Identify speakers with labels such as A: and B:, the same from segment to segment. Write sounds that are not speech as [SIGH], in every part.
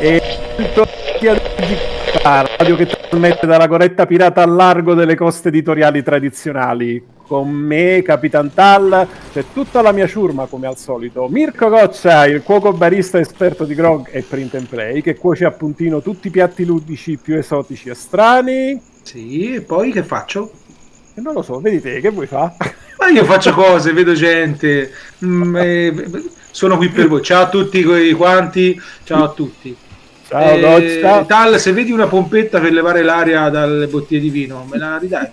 A: e radio che trasmette dalla corretta pirata al largo delle coste editoriali tradizionali. Con me, Capitan Tal, c'è tutta la mia ciurma come al solito. Mirko Goccia, il cuoco barista esperto di grog e print and play, che cuoce a puntino tutti i piatti ludici più esotici e strani.
B: Sì, e poi che faccio?
A: E non lo so, vedi te, che vuoi fare?
B: Ma io faccio cose, vedo gente, mm, eh, sono qui per voi. Ciao a tutti quanti, ciao a tutti.
A: Ciao,
B: Eh,
A: Goccia.
B: Tal, se vedi una pompetta per levare l'aria dalle bottiglie di vino, me la ridai?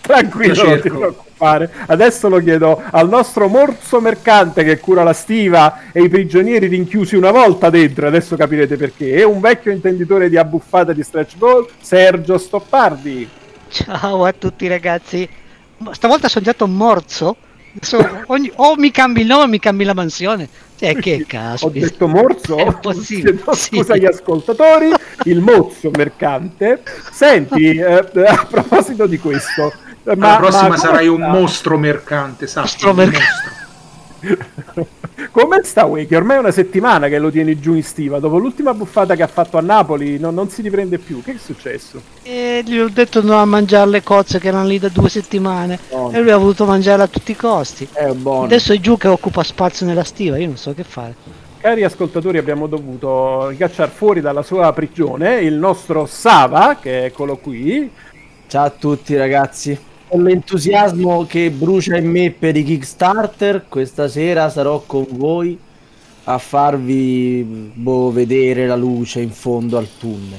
A: Tranquillo,
B: Lo
A: non ti preoccupare. Adesso lo chiedo al nostro morso mercante che cura la stiva e i prigionieri rinchiusi una volta dentro. Adesso capirete perché. È un vecchio intenditore di abbuffata di stretch goal, Sergio Stoppardi.
C: Ciao a tutti ragazzi. Stavolta sono già un morzo. Adesso ogni- o mi cambi il nome o mi cambi la mansione. Cioè, che
A: Ho
C: caspita.
A: detto morso? [LAUGHS]
C: È possibile,
A: Chiedo
C: sì.
A: Scusa agli ascoltatori, il mozzo mercante. Senti, eh, a proposito di questo, eh, ma,
B: la prossima
A: ma
B: sarai un mostro mercante, sappi,
C: Mostro
B: un
C: mercante. [LAUGHS]
A: Come sta Wake? Ormai è una settimana che lo tieni giù in stiva. Dopo l'ultima buffata che ha fatto a Napoli, non, non si riprende più. Che è successo?
C: E gli ho detto no a mangiare le cozze che erano lì da due settimane.
D: Buono.
C: E lui ha voluto mangiare a tutti i costi.
D: È buono.
C: Adesso è giù che occupa spazio nella stiva. Io non so che fare.
A: Cari ascoltatori, abbiamo dovuto ricacciare fuori dalla sua prigione il nostro Sava, che eccolo qui.
D: Ciao a tutti ragazzi. Con l'entusiasmo che brucia in me per i Kickstarter, questa sera sarò con voi a farvi boh, vedere la luce in fondo al tunnel.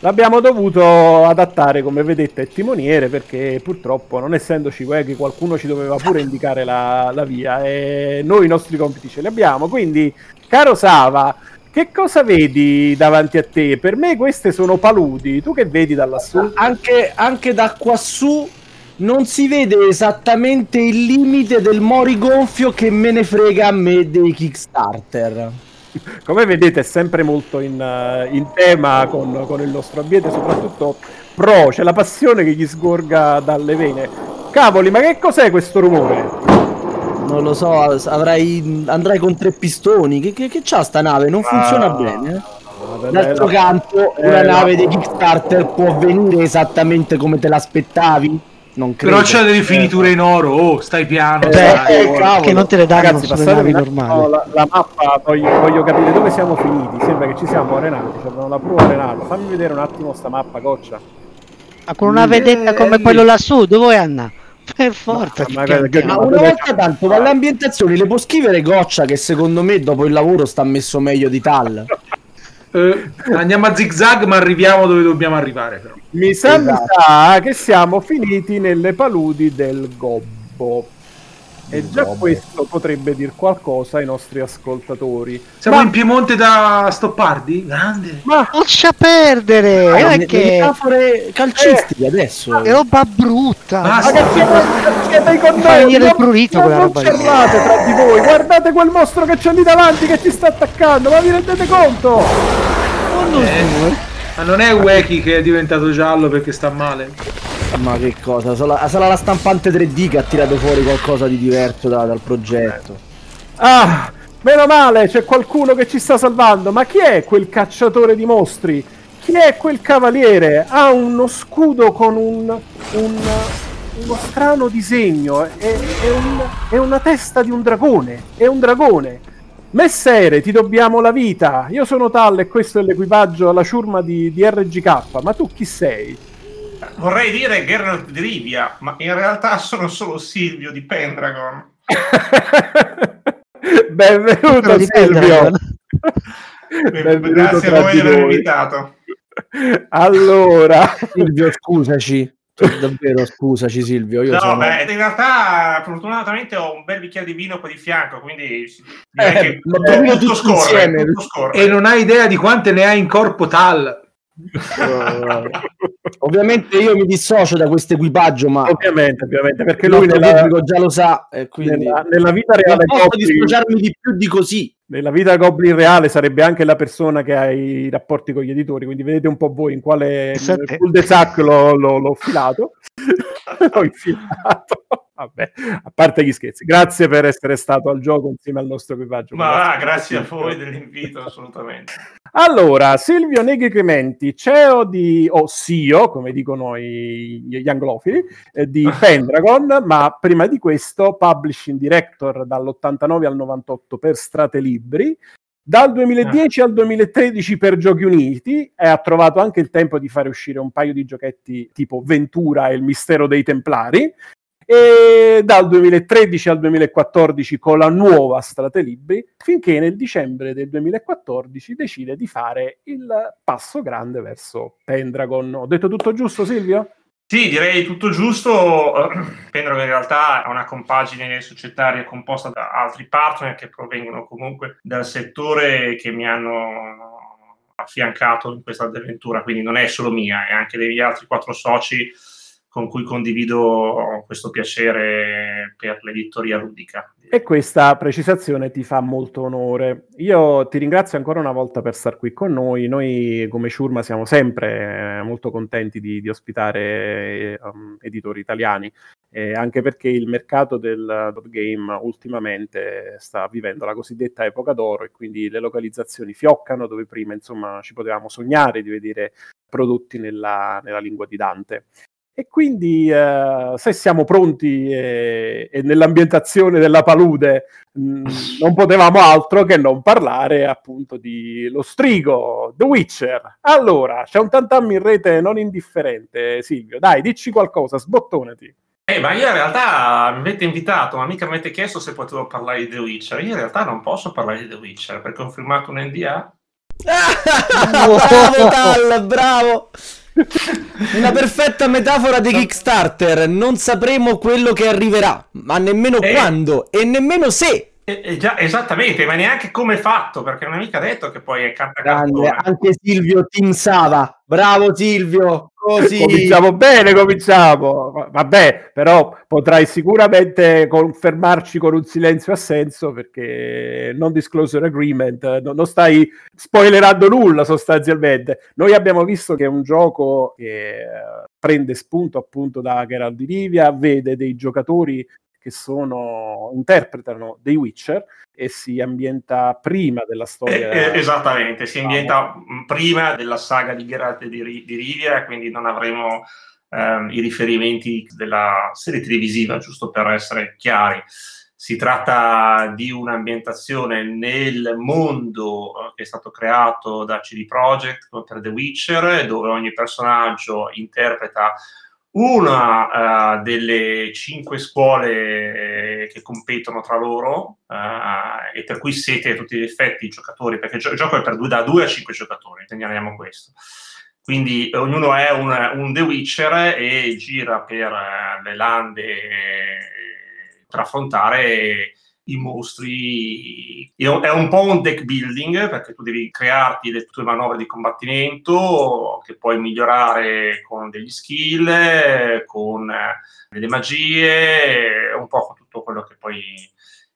A: L'abbiamo dovuto adattare, come vedete, a timoniere perché purtroppo, non essendoci Weghi, qualcuno ci doveva pure indicare la, la via e noi i nostri compiti ce li abbiamo. Quindi, caro Sava, che cosa vedi davanti a te? Per me queste sono paludi. Tu che vedi da lassù?
D: Anche, anche da quassù non si vede esattamente il limite del mori gonfio che me ne frega a me dei Kickstarter.
A: Come vedete è sempre molto in, eh, in tema con, con il nostro ambiente, soprattutto pro, c'è la passione che gli sgorga dalle vene. Cavoli, ma che cos'è questo rumore?
D: Non lo so, avrai, andrai con tre pistoni. Che, che, che c'ha sta nave? Non funziona
A: Ah,
D: bene. eh? D'altro canto,
A: eh,
D: una
A: la-
D: nave dei Kickstarter può venire esattamente come te l'aspettavi? Non credo.
B: Però c'ha delle finiture in oro, oh, stai piano.
A: Eh,
B: stai.
A: eh.
C: Che non te le danno
A: Ragazzi,
C: sulle navi normali.
A: la, la mappa, voglio, voglio capire dove siamo finiti. Sembra che ci siamo arenati, cioè abbiamo la prua arenata. Fammi vedere un attimo sta mappa, goccia.
C: Ma con una vedetta come quello lassù, dove Anna? [LAUGHS] Per forza.
A: Ma-
C: che
A: ma-.
D: Ma una volta tanto, dalle ambientazioni le può scrivere Goccia che secondo me dopo il lavoro sta messo meglio di Tal. [LAUGHS]
B: Eh, andiamo a zigzag, ma arriviamo dove dobbiamo arrivare. Però.
A: Mi sa, mi
D: Esatto.
A: sa che siamo finiti nelle paludi del gobbo. E già
D: Gobbo.
A: questo potrebbe dir qualcosa ai nostri ascoltatori.
B: Siamo
A: Ma-
B: in Piemonte da Stoppardi? Grande.
A: Ma
C: Lascia perdere!
D: Ah, le
C: che
D: metafore calcistiche adesso.
C: è roba brutta!
A: Ma che siete, con noi? Non-
C: prurito
A: non-
C: quella
A: non parlate tra di voi, guardate quel mostro che c'è lì davanti che ci sta attaccando, ma vi rendete conto?
C: Oh, non
B: Eh, ma non è Weki che è diventato giallo perché sta male?
D: Ma che cosa? Sarà, sarà la stampante 3D che ha tirato fuori qualcosa di diverso da- dal progetto.
A: Ah, meno male, c'è qualcuno che ci sta salvando, ma chi è quel cacciatore di mostri? Chi è quel cavaliere? Ha uno scudo con un, un- uno strano disegno, è, è un- è una testa di un dragone, è un dragone. Messere, ti dobbiamo la vita. Io sono Tal e questo è l'equipaggio alla ciurma di, di RGK, ma tu chi sei?
E: Vorrei dire Geralt di Rivia, ma in realtà sono solo Silvio di Pendragon. [LAUGHS]
A: Benvenuto Silvio.
C: Pendragon.
A: Benvenuto
E: Grazie a
A: tra
E: voi
A: di
E: avermi
A: noi.
E: invitato.
A: Allora, [LAUGHS]
D: Silvio, scusaci. Davvero, scusaci Silvio. Io
E: No,
D: sono...
E: beh, in realtà fortunatamente ho un bel bicchiere di vino qua di fianco, quindi direi
D: Eh,
E: che tutto
D: tutti
E: scorre,
D: insieme.
E: tutto scorre.
B: E non hai idea di quante ne hai in corpo Tal.
D: Ovviamente io mi dissocio da questo equipaggio, ma
A: ovviamente, ovviamente, perché lui nella,
D: già lo sa. E quindi
A: nella, nella vita
D: non
A: reale
D: posso
A: Goblin,
D: dissociarmi di più di così.
A: nella vita Goblin reale sarebbe anche la persona che ha i rapporti con gli editori, quindi vedete un po' voi in quale
C: Esatto.
A: de sac l'ho, l'ho- l'ho filato. [LAUGHS] l'ho infilato. Vabbè, a parte gli scherzi, grazie per essere stato al gioco insieme al nostro equipaggio.
E: Ma va, grazie a voi dell'invito, assolutamente. [LAUGHS]
A: Allora, Silvio Negri Clementi, CEO di, o CEO, come dicono i- gli anglofili, eh, di [LAUGHS] Pendragon, ma prima di questo publishing director dall'89 al 98 per Strate Libri, dal 2010 al 2013 per Giochi Uniti e ha trovato anche il tempo di fare uscire un paio di giochetti tipo Ventura e il mistero dei Templari e dal 2013 al 2014 con la nuova Strate Libri finché nel dicembre del 2014 decide di fare il passo grande verso Pendragon. Ho detto tutto giusto Silvio?
E: Sì, direi tutto giusto. [CLEARS THROAT] Pendragon in realtà è una compagine societaria composta da altri partner che provengono comunque dal settore che mi hanno affiancato in questa avventura, quindi non è solo mia, è anche degli altri quattro soci con cui condivido questo piacere per l'editoria ludica.
A: E questa precisazione ti fa molto onore. Io ti ringrazio ancora una volta per star qui con noi. Noi come Ciurma siamo sempre eh, molto contenti di, di ospitare um, editori italiani, eh, anche perché il mercato del board game ultimamente sta vivendo la cosiddetta epoca d'oro e quindi le localizzazioni fioccano dove prima insomma ci potevamo sognare di vedere prodotti nella, nella lingua di Dante. E quindi eh, se siamo pronti e, e nell'ambientazione della palude mh, [LAUGHS] non potevamo altro che non parlare appunto di Lo Strigo, The Witcher. Allora, c'è un tantam in rete non indifferente, Silvio. Dai, dici qualcosa, sbottonati.
E: Eh, ma io in realtà mi avete invitato, ma mica mi avete chiesto se potevo parlare di The Witcher. Io in realtà non posso parlare di The Witcher perché ho firmato un NDA. [LAUGHS]
D: bravo Tal, bravo. Una perfetta metafora di Kickstarter. Non sapremo quello che arriverà, ma nemmeno
E: Eh.
D: quando e nemmeno se.
E: Eh, eh, già, esattamente, ma neanche come è fatto, perché non è mica detto che poi è carta
D: Grande, anche Silvio Team Sava. Bravo Silvio. Così.
A: Cominciamo bene, cominciamo. Vabbè, però potrai sicuramente confermarci con un silenzio assenso perché non disclosure agreement, no- non stai spoilerando nulla sostanzialmente. Noi abbiamo visto che è un gioco che eh, prende spunto appunto da Geralt di Rivia, vede dei giocatori che sono interpretano dei Witcher e si ambienta prima della storia.
E: Eh, eh, esattamente, si
A: Diciamo.
E: ambienta mh, prima della saga di Geralt e di, di Rivia, quindi non avremo ehm, i riferimenti della serie televisiva, giusto per essere chiari. Si tratta di un'ambientazione nel mondo eh, che è stato creato da CD Projekt per The Witcher, dove ogni personaggio interpreta una eh, delle cinque scuole eh, che competono tra loro eh, e per cui siete a tutti gli effetti giocatori, perché il, gio- il gioco è per due, da 2 a 5 giocatori, segnaliamo questo. Quindi ognuno è un, un The Witcher e gira per le lande per affrontare i mostri. È un, po' un deck building perché tu devi crearti le tue manovre di combattimento che puoi migliorare con degli skill, con eh, delle magie, un po' con tutto quello che poi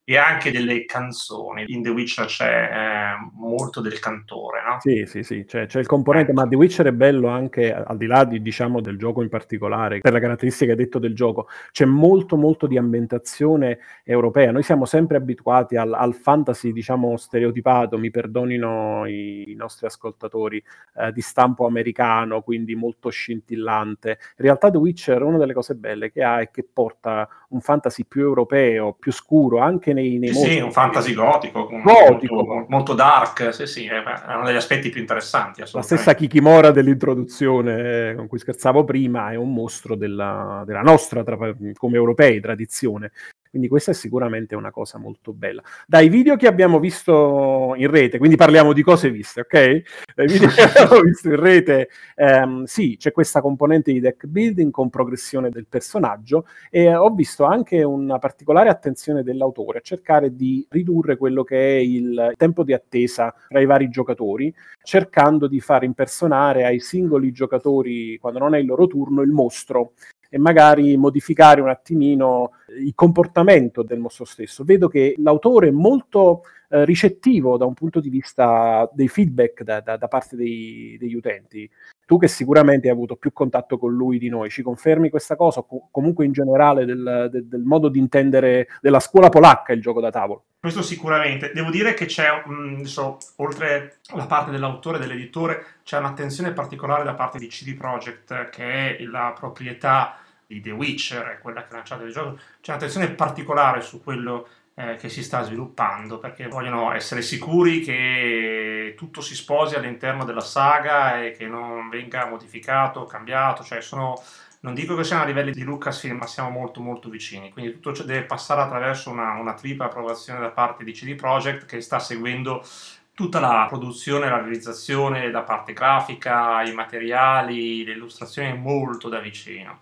E: e anche delle canzoni. In The Witcher c'è eh, molto del cantore, no?
A: Sì, sì, sì, c'è, c'è il componente, ma The Witcher è bello anche al di là di, diciamo, del gioco in particolare, per la caratteristica che hai detto del gioco, c'è molto, molto di ambientazione europea. Noi siamo sempre abituati al, al fantasy, diciamo, stereotipato, mi perdonino i, i nostri ascoltatori, eh, di stampo americano, quindi molto scintillante. In realtà The Witcher, una delle cose belle che ha è che porta un fantasy più europeo, più scuro, anche nei, nei
E: Sì,
A: mostri.
E: sì, un fantasy gotico,
A: Gotico.
E: Molto, molto dark, sì, sì, è uno degli aspetti più interessanti.
A: La stessa Kikimora dell'introduzione eh, con cui scherzavo prima è un mostro della, della nostra, tra- come europei, tradizione. Quindi questa è sicuramente una cosa molto bella. Dai video che abbiamo visto in rete, quindi parliamo di cose viste, ok? Dai video che [LAUGHS] abbiamo visto in rete, ehm, sì, c'è questa componente di deck building con progressione del personaggio e ho visto anche una particolare attenzione dell'autore a cercare di ridurre quello che è il tempo di attesa tra i vari giocatori, cercando di far impersonare ai singoli giocatori, quando non è il loro turno, il mostro e magari modificare un attimino il comportamento del mostro stesso. Vedo che l'autore è molto eh, ricettivo da un punto di vista dei feedback da, da, da parte dei, degli utenti. Tu che sicuramente hai avuto più contatto con lui di noi, ci confermi questa cosa o comunque in generale del, del, del, modo di intendere della scuola polacca il gioco da tavolo?
E: Questo sicuramente. Devo dire che c'è, mh, so, oltre alla parte dell'autore e dell'editore, c'è un'attenzione particolare da parte di CD Projekt, che è la proprietà di The Witcher, quella che ha lanciato il gioco. C'è un'attenzione particolare su quello eh, che si sta sviluppando perché vogliono essere sicuri che tutto si sposi all'interno della saga e che non venga modificato cambiato, cioè sono non dico che siamo a livelli di Lucasfilm, ma siamo molto molto vicini. Quindi tutto ciò deve passare attraverso una, una tripla approvazione da parte di CD Projekt che sta seguendo tutta la produzione, la realizzazione, la parte grafica, i materiali, le illustrazioni molto da vicino.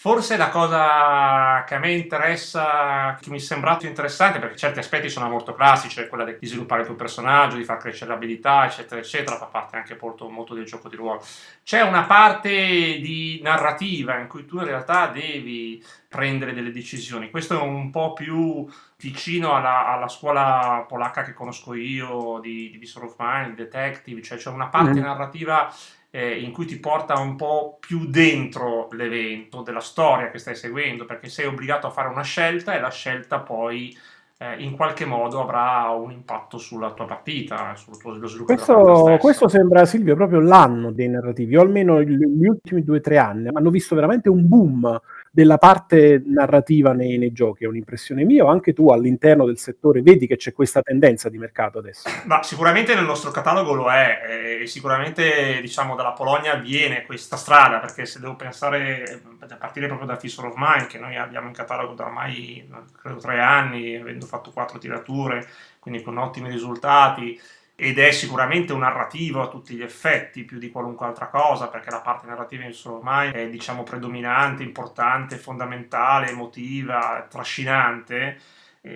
E: Forse la cosa che a me interessa, che mi è sembrato interessante, perché certi aspetti sono molto classici, cioè quella di sviluppare il tuo personaggio, di far crescere l'abilità, eccetera, eccetera, fa parte anche molto, molto del gioco di ruolo. C'è una parte di narrativa in cui tu in realtà devi prendere delle decisioni. Questo è un po' più vicino alla, alla scuola polacca che conosco io di, di Visor of Mind, Detective, cioè c'è una parte mm. narrativa eh, in cui ti porta un po' più dentro l'evento, della storia che stai seguendo, perché sei obbligato a fare una scelta e la scelta poi eh, in qualche modo avrà un impatto sulla tua partita, sul tuo sviluppo.
A: Questo, questo sembra Silvio proprio l'anno dei narrativi, o almeno gli ultimi due o tre anni, hanno visto veramente un boom della parte narrativa nei, nei, giochi, è un'impressione mia o anche tu all'interno del settore vedi che c'è questa tendenza di mercato adesso?
E: Ma sicuramente nel nostro catalogo lo è e sicuramente diciamo dalla Polonia viene questa strada perché se devo pensare a partire proprio da Fissor of Mine che noi abbiamo in catalogo da ormai credo tre anni avendo fatto quattro tirature quindi con ottimi risultati ed è sicuramente un narrativo a tutti gli effetti più di qualunque altra cosa perché la parte narrativa in solo ormai è diciamo predominante, importante, fondamentale, emotiva, trascinante.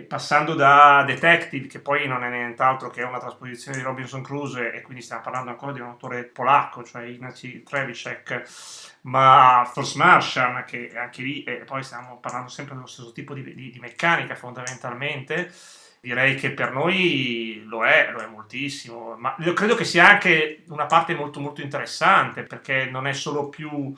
E: Passando da Detective che poi non è nient'altro che una trasposizione di Robinson Crusoe e quindi stiamo parlando ancora di un autore polacco cioè Ignacy Trevicek ma Force Martian che anche lì e poi stiamo parlando sempre dello stesso tipo di, di, di meccanica fondamentalmente direi che per noi lo è, lo è moltissimo, ma credo che sia anche una parte molto molto interessante perché non è solo più...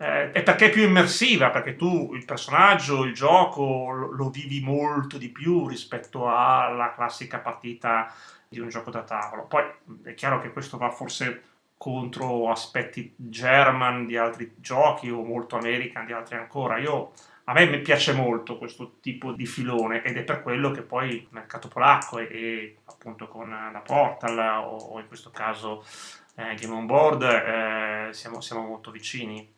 E: Eh, è perché è più immersiva, perché tu il personaggio, il gioco lo, lo vivi molto di più rispetto alla classica partita di un gioco da tavolo. Poi è chiaro che questo va forse contro aspetti German di altri giochi o molto American di altri ancora. Io a me piace molto questo tipo di filone ed è per quello che poi il mercato polacco e, e appunto con la Portal o, o in questo caso eh, Game on Board eh, siamo, siamo molto vicini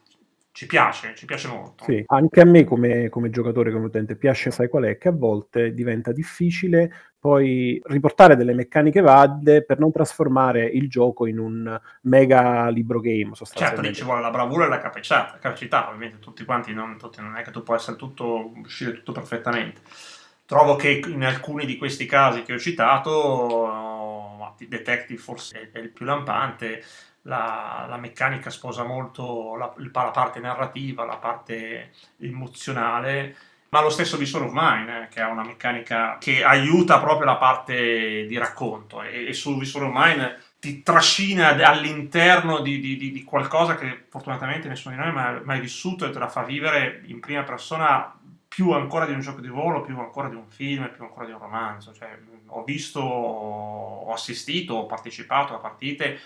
E: ci piace, ci piace molto.
A: Sì, anche a me come, come, giocatore, come utente, piace, sai qual è, che a volte diventa difficile poi riportare delle meccaniche valide per non trasformare il gioco in un mega libro game
E: Certo, lì ci vuole la bravura e la capacità, capacità ovviamente tutti quanti, non, tutti, non è che tu puoi essere tutto, uscire tutto perfettamente. Trovo che in alcuni di questi casi che ho citato, Detective forse è il più lampante, la, la, meccanica sposa molto la, la, parte narrativa, la parte emozionale, ma lo stesso Visor of Mine, eh, che ha una meccanica che aiuta proprio la parte di racconto e, e su Visor of Mine ti trascina all'interno di, di, di, qualcosa che fortunatamente nessuno di noi ha mai vissuto e te la fa vivere in prima persona più ancora di un gioco di ruolo, più ancora di un film, più ancora di un romanzo. Cioè, ho visto, ho assistito, ho partecipato a partite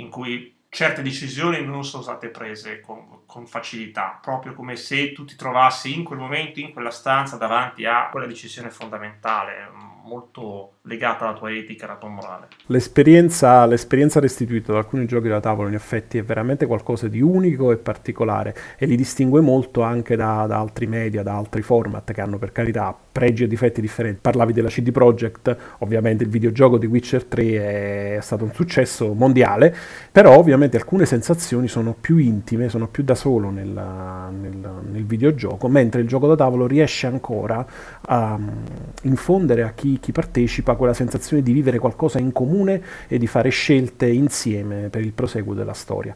E: in cui certe decisioni non sono state prese con, con, facilità, proprio come se tu ti trovassi in quel momento, in quella stanza, davanti a quella decisione fondamentale, molto legata alla tua etica, alla tua morale.
A: L'esperienza, l'esperienza restituita da alcuni giochi da tavolo in effetti è veramente qualcosa di unico e particolare e li distingue molto anche da, da altri media, da altri format che hanno per carità pregi e difetti differenti. Parlavi della CD Projekt, ovviamente il videogioco di Witcher 3 è stato un successo mondiale, però ovviamente alcune sensazioni sono più intime, sono più da solo nel, nel, nel videogioco, mentre il gioco da tavolo riesce ancora a um, infondere a chi, chi partecipa quella sensazione di vivere qualcosa in comune e di fare scelte insieme per il proseguo della storia.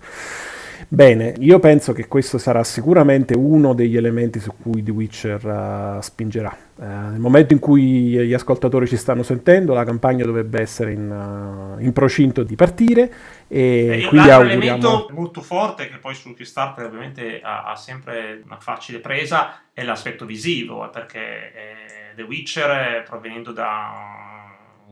A: Bene, io penso che questo sarà sicuramente uno degli elementi su cui The Witcher uh, spingerà. Uh, nel momento in cui gli ascoltatori ci stanno sentendo, la campagna dovrebbe essere in, uh, in procinto di partire e
E: E
A: quindi
E: un
A: auguriamo...
E: elemento molto forte che poi sul Kickstarter ovviamente ha, ha sempre una facile presa è l'aspetto visivo, perché eh, The Witcher, provenendo da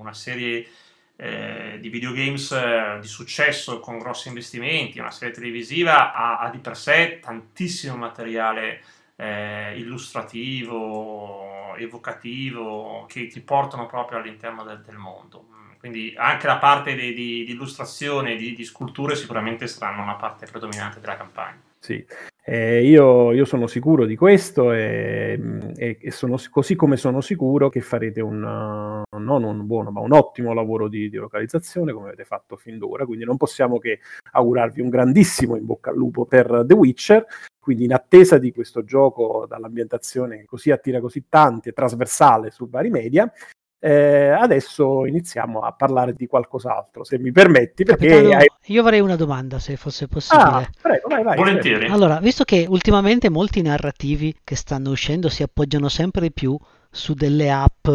E: una serie eh, di videogames eh, di successo con grossi investimenti, una serie televisiva, ha, ha di per sé tantissimo materiale eh, illustrativo, evocativo, che ti portano proprio all'interno del, del mondo. Mm, Quindi anche la parte di, di- di illustrazione, di, di sculture sicuramente saranno una parte predominante della campagna.
A: Sì, Eh, io, io sono sicuro di questo e, e- e sono, così come sono sicuro che farete un, uh, non un buono, ma un ottimo lavoro di, di localizzazione come avete fatto fin d'ora, quindi non possiamo che augurarvi un grandissimo in bocca al lupo per The Witcher, quindi in attesa di questo gioco dall'ambientazione che così attira così tanti e trasversale su vari media, eh, adesso iniziamo a parlare di qualcos'altro, se mi permetti, perché
C: Capitano,
A: hai...
C: io avrei una domanda se fosse possibile.
A: Ah, prego, vai, vai.
E: Volentieri.
C: Allora, visto che ultimamente molti narrativi che stanno uscendo si appoggiano sempre di più su delle app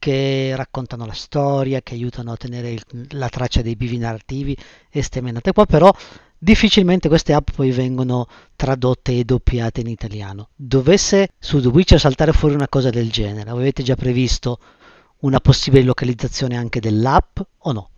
C: che raccontano la storia, che aiutano a tenere il- la traccia dei bivi narrativi e ste menate qua, però difficilmente queste app poi vengono tradotte e doppiate in italiano. Dovesse su The Witcher saltare fuori una cosa del genere, avete già previsto una possibile localizzazione anche dell'app o no?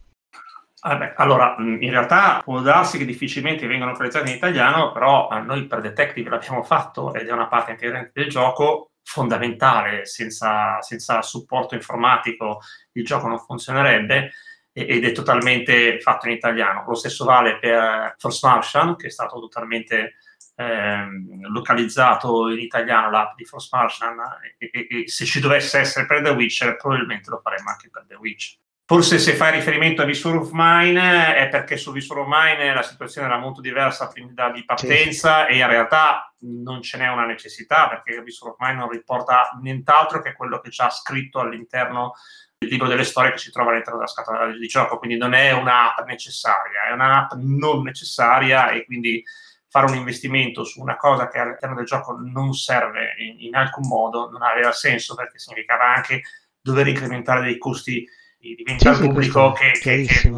E: Ah, allora, mh, in realtà può darsi che difficilmente vengano localizzati in italiano, però eh, noi per Detective l'abbiamo fatto ed è una parte integrante del gioco fondamentale, senza, senza supporto informatico il gioco non funzionerebbe ed è totalmente fatto in italiano. Lo stesso vale per Force Martian, che è stato totalmente ehm, localizzato in italiano l'app di Force Martian e, e- e se ci dovesse essere per The Witcher probabilmente lo faremo anche per The Witcher. Forse se fai riferimento a Visor of Mine è perché su Visor of Mine la situazione era molto diversa di partenza e in realtà non ce n'è una necessità perché Visor of Mine non riporta nient'altro che quello che c'ha scritto all'interno del libro delle storie che si trova all'interno della scatola di gioco, quindi non è un'app necessaria, è un'app non necessaria e quindi fare un investimento su una cosa che all'interno del gioco non serve in, in alcun modo non aveva senso perché significava anche dover incrementare dei costi di, di vendita
C: Sì,
E: pubblico che, che- che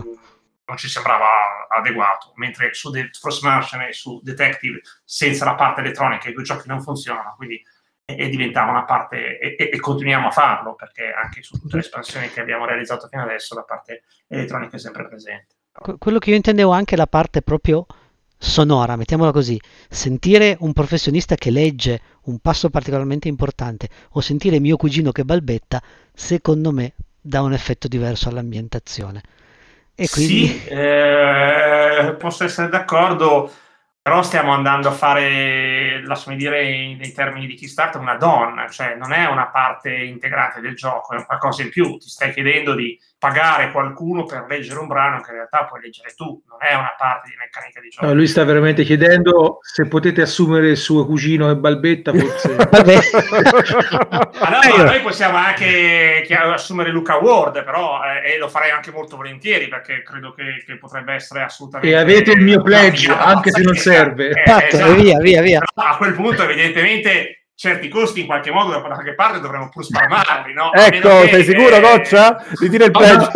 E: non ci sembrava adeguato, mentre su The Frost Martian e su Detective senza la parte elettronica i due giochi non funzionano, quindi e, e diventava una parte e, e- e continuiamo a farlo perché anche su tutte le espansioni che abbiamo realizzato fino adesso la parte elettronica è sempre presente.
C: Que- quello che io intendevo anche è la parte proprio sonora, mettiamola così, sentire un professionista che legge un passo particolarmente importante o sentire mio cugino che balbetta, secondo me dà un effetto diverso all'ambientazione. E quindi
E: Sì, eh, posso essere d'accordo, però stiamo andando a fare, lasciami dire nei termini di Kickstarter, una donna, cioè non è una parte integrante del gioco, è qualcosa in più. Ti stai chiedendo di pagare qualcuno per leggere un brano che in realtà puoi leggere tu, non è una parte di meccanica di gioco.
B: No, lui sta veramente chiedendo se potete assumere il suo cugino e Balbetta, forse. [LAUGHS]
E: Ma noi possiamo anche assumere Luca Ward, però eh, e lo farei anche molto volentieri perché credo che, che potrebbe essere assolutamente.
B: E avete il mio pledge, anche se non serve.
E: Eh,
C: Esatto,
E: esatto.
C: via, via, via.
E: Però a quel punto, evidentemente, certi costi in qualche modo da qualche parte dovremmo pur spalmarli, no?
A: Ecco,
E: che-
A: sei sicuro,
E: eh,
A: Goccia? Di dire il
B: No,
A: peggio?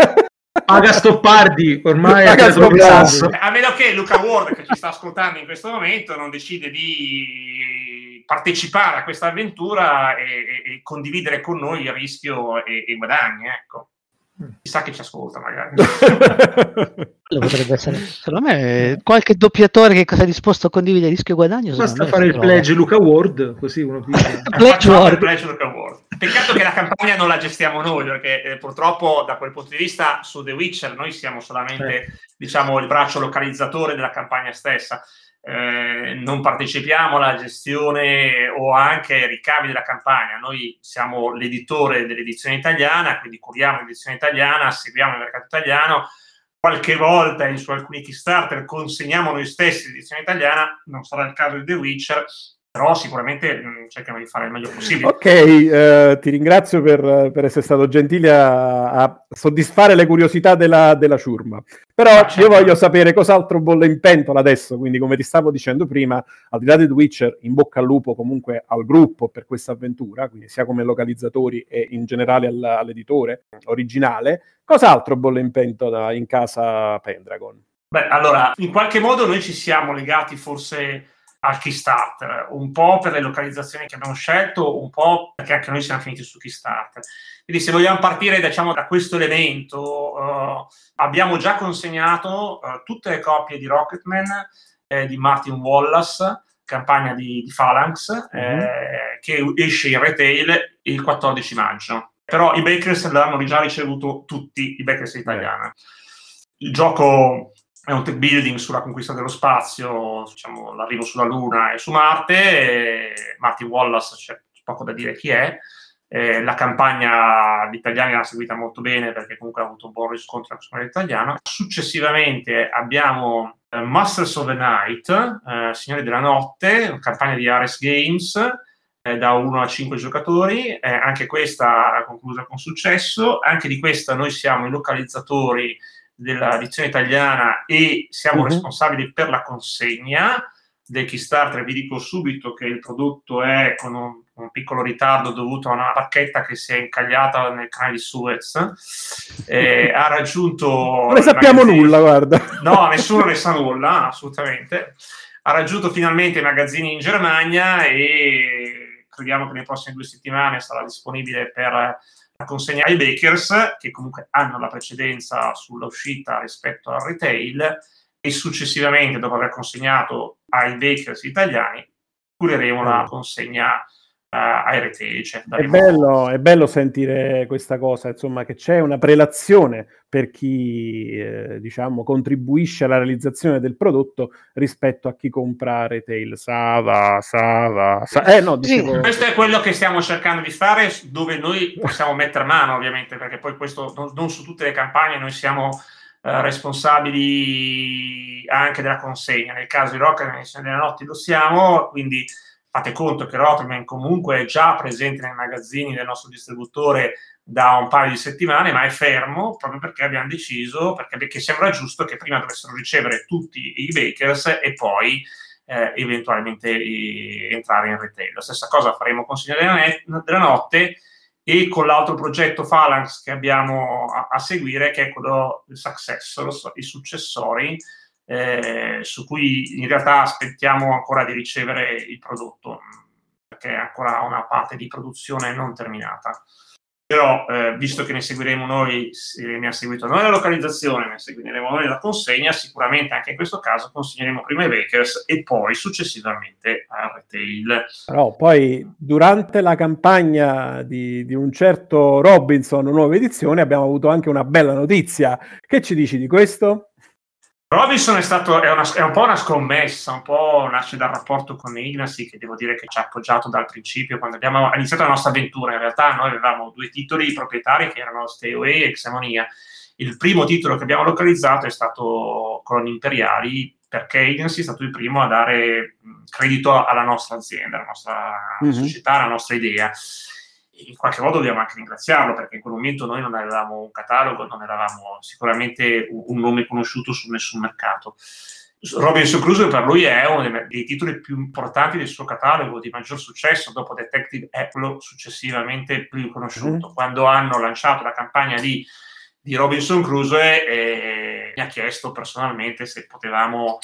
B: Paga Stoppardi, ormai
A: Paga Stoppardi.
B: sasso.
E: A meno che Luca Ward, che ci sta ascoltando in questo momento, non decide di partecipare a questa avventura e, e- e condividere con noi il rischio e, e i guadagni, ecco. Chissà che ci ascolta, magari. [LAUGHS]
C: Potrebbe essere, secondo me, qualche doppiatore che sia disposto a condividere rischio e guadagno.
B: Basta fare il pledge Luca Ward, così uno dice. [LAUGHS]
C: Pledge Ward.
E: il Pledge Luca Ward. Peccato che la campagna non la gestiamo noi, perché eh, purtroppo da quel punto di vista su The Witcher noi siamo solamente diciamo, il braccio localizzatore della campagna stessa. Eh, non partecipiamo alla gestione o anche ai ricavi della campagna. Noi siamo l'editore dell'edizione italiana, quindi curiamo l'edizione italiana, seguiamo il mercato italiano. Qualche volta su alcuni Kickstarter consegniamo noi stessi l'edizione italiana, non sarà il caso di The Witcher, però sicuramente mh, cercano di fare il meglio possibile.
A: Ok, eh, ti ringrazio per, per, essere stato gentile a, a soddisfare le curiosità della, della ciurma. Però ah, certo. io voglio sapere cos'altro bolle in pentola adesso, quindi come ti stavo dicendo prima, al di là di The Witcher, in bocca al lupo comunque al gruppo per questa avventura, quindi sia come localizzatori e in generale all, all'editore originale. Cos'altro bolle in pentola in casa Pendragon?
E: Beh, allora, in qualche modo noi ci siamo legati forse al Kickstarter, un po' per le localizzazioni che abbiamo scelto, un po' perché anche noi siamo finiti su Kickstarter. Quindi se vogliamo partire diciamo, da questo elemento, uh, abbiamo già consegnato uh, tutte le copie di Rocketman eh, di Martin Wallace, campagna di, di Phalanx, mm-hmm. eh, che esce in retail il 14 maggio. Però i Bakers l'hanno già ricevuto tutti, i Bakers italiani. Il gioco è un tech building sulla conquista dello spazio, diciamo, l'arrivo sulla Luna e su Marte. Martin Wallace, c'è poco da dire chi è. Eh, la campagna gli italiani l'ha seguita molto bene perché comunque ha avuto un buon riscontro anche sulla italiana. Successivamente abbiamo eh, Masters of the Night, eh, Signori della Notte, campagna di Ares Games eh, da 1 a 5 giocatori. Eh, anche questa conclusa con successo. Anche di questa noi siamo i localizzatori dell'edizione italiana e siamo uh-huh. responsabili per la consegna del Kickstarter. Vi dico subito che il prodotto è con un, un, piccolo ritardo dovuto a una pacchetta che si è incagliata nel canale di Suez. Eh, ha raggiunto.
A: Non ne sappiamo magazzini... nulla, guarda.
E: No, nessuno ne sa nulla, assolutamente. Ha raggiunto finalmente i magazzini in Germania e crediamo che nelle prossime due settimane sarà disponibile per a consegnare ai Bakers, che comunque hanno la precedenza sulla uscita rispetto al retail, e successivamente, dopo aver consegnato ai Bakers italiani, cureremo la consegna uh, ai. Cioè
A: è, bello, è, bello, sentire questa cosa, insomma, che c'è una prelazione per chi eh, diciamo contribuisce alla realizzazione del prodotto rispetto a chi compra retail. Sava, Sava, sa- eh, no,
E: dicevo... sì, questo è quello che stiamo cercando di fare, dove noi possiamo mettere mano, ovviamente, perché poi questo non, non su tutte le campagne noi siamo eh, responsabili anche della consegna. Nel caso di Rocket della Notte lo siamo, quindi fate conto che Rotterdam comunque è già presente nei magazzini del nostro distributore da un paio di settimane, ma è fermo proprio perché abbiamo deciso, perché, perché sembra giusto che prima dovessero ricevere tutti i bakers e poi eh, eventualmente i, entrare in retail. La stessa cosa faremo con Signore della, Notte e con l'altro progetto Phalanx che abbiamo a, a seguire, che è quello del Successor, i successori, eh, su cui in realtà aspettiamo ancora di ricevere il prodotto, perché è ancora una parte di produzione non terminata. Però, eh, visto che ne seguiremo noi, ne ha seguito noi la localizzazione, ne seguiremo noi la consegna, sicuramente anche in questo caso consegneremo prima i Bakers e poi successivamente a retail.
A: Però poi durante la campagna di, di un certo Robinson, nuova edizione, abbiamo avuto anche una bella notizia. Che ci dici di questo?
E: Robinson è, stato, è, una, è, un po' una scommessa, un po' nasce dal rapporto con Ignasi, che devo dire che ci ha appoggiato dal principio quando abbiamo iniziato la nostra avventura. In realtà noi avevamo due titoli proprietari che erano Stay Away e Xemonia. Il primo titolo che abbiamo localizzato è stato Coloni Imperiali, perché Ignasi è stato il primo a dare credito alla nostra azienda, alla nostra mm-hmm. società, alla nostra idea in qualche modo dobbiamo anche ringraziarlo perché in quel momento noi non avevamo un catalogo, non eravamo sicuramente un nome conosciuto su nessun mercato. Robinson Crusoe per lui è uno dei, titoli più importanti del suo catalogo, di maggior successo, dopo Detective quello successivamente più conosciuto. Mm-hmm. Quando hanno lanciato la campagna di, di Robinson Crusoe eh, mi ha chiesto personalmente se potevamo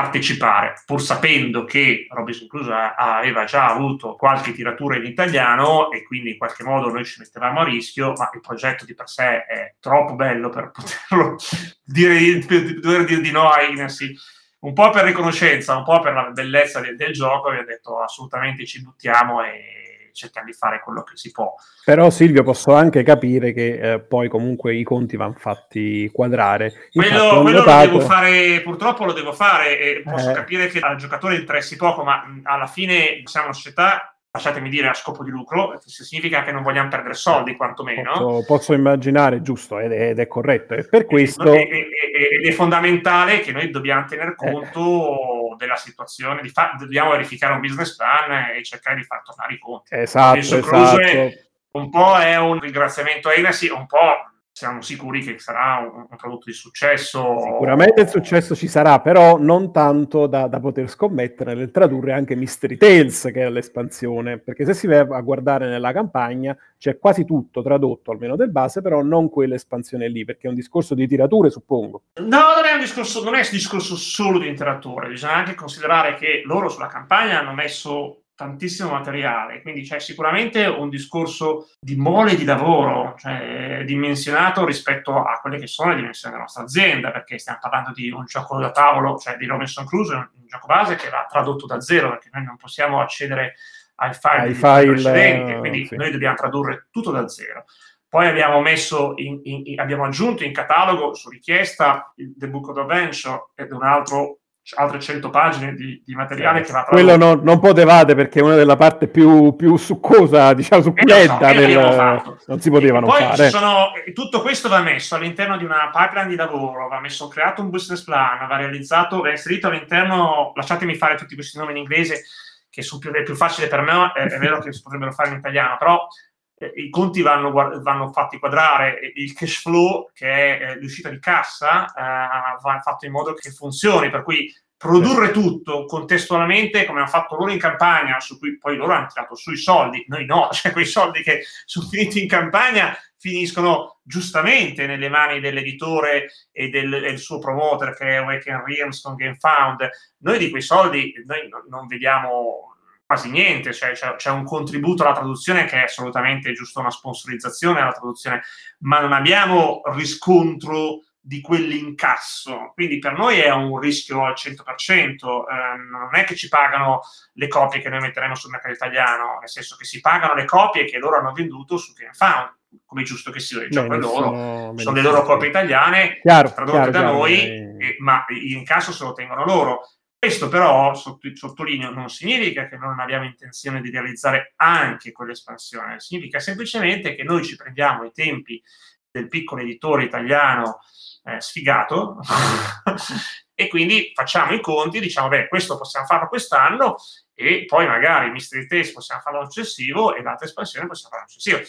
E: partecipare, pur sapendo che Robinson Crusoe aveva già avuto qualche tiratura in italiano e quindi in qualche modo noi ci mettevamo a rischio, ma il progetto di per sé è troppo bello per [LAUGHS] poterlo dire, dover dire di no a Ignasi. Un po' per riconoscenza, un po' per la bellezza del, del gioco, abbiamo detto assolutamente ci buttiamo e cercare di fare quello che si può.
A: Però Silvio posso anche capire che eh, poi comunque i conti vanno fatti quadrare.
E: quello, quello notato... lo devo fare, purtroppo lo devo fare e posso eh. capire che al giocatore interessi poco, ma alla fine siamo una società lasciatemi dire, a scopo di lucro, significa che non vogliamo perdere soldi, quantomeno.
A: Posso, posso immaginare, giusto, ed è, ed è corretto. E per questo...
E: Ed è, è, fondamentale che noi dobbiamo tener conto eh. della situazione, fa- dobbiamo verificare un business plan e cercare di far tornare i conti.
A: Esatto, esatto.
E: Un po' è un ringraziamento a Inesi, un po' siamo sicuri che sarà un, un, prodotto di successo.
A: Sicuramente il successo ci sarà, però non tanto da, da, poter scommettere nel tradurre anche Mystery Tales, che è l'espansione, perché se si va a guardare nella campagna c'è quasi tutto tradotto, almeno del base, però non quell'espansione lì, perché è un discorso di tirature, suppongo.
E: No, non è un discorso, non è un discorso solo di tirature, bisogna anche considerare che loro sulla campagna hanno messo tantissimo materiale, quindi c'è sicuramente un discorso di mole di lavoro, cioè dimensionato rispetto a quelle che sono le dimensioni della nostra azienda, perché stiamo parlando di un gioco da tavolo, cioè di Robinson Crusoe, un gioco base che va tradotto da zero, perché noi non possiamo accedere ai file, ai file precedenti, quindi sì. noi dobbiamo tradurre tutto da zero. Poi abbiamo, messo in, in, abbiamo aggiunto in catalogo su richiesta il The Book of Adventure ed un altro altre 100 pagine di, di materiale eh, che va
A: tradotto. Quello non, non, potevate perché è una delle parti più, più succosa, diciamo, succulenta.
E: Eh, so,
A: non si potevano
E: poi
A: fare.
E: Sono, tutto questo va messo all'interno di una pipeline di lavoro, va messo, creato un business plan, va realizzato, va inserito all'interno, lasciatemi fare tutti questi nomi in inglese, che sono più, è più facile per me, è, è vero che si potrebbero fare in italiano, però eh, i conti vanno, vanno, fatti quadrare, il cash flow, che è eh, l'uscita di cassa, eh, va fatto in modo che funzioni, per cui produrre tutto contestualmente come hanno fatto loro in campagna, su cui poi loro hanno tirato sui soldi, noi no, [LAUGHS] cioè quei soldi che sono finiti in campagna finiscono giustamente nelle mani dell'editore e del, del suo promoter che è Awaken Realms con GameFound. Noi di quei soldi noi non vediamo quasi niente, cioè c'è, c'è, un contributo alla traduzione che è assolutamente giusto una sponsorizzazione alla traduzione, ma non abbiamo riscontro di quell'incasso. Quindi per noi è un rischio al 100%, eh, non è che ci pagano le copie che noi metteremo sul mercato italiano, nel senso che si pagano le copie che loro hanno venduto su GameFound, come è giusto che sia, è loro, sono le loro copie italiane
A: chiaro,
E: tradotte
A: chiaro,
E: da
A: chiaro,
E: noi,
A: eh,
E: ma l'incasso se lo tengono loro questo però, sottolineo, non significa che non abbiamo intenzione di realizzare anche quell'espansione, significa semplicemente che noi ci prendiamo i tempi del piccolo editore italiano eh, sfigato [LAUGHS] e quindi facciamo i conti, diciamo, beh, questo possiamo farlo quest'anno e poi magari il Mystery Test possiamo farlo successivo e l'altra espansione possiamo farlo successivo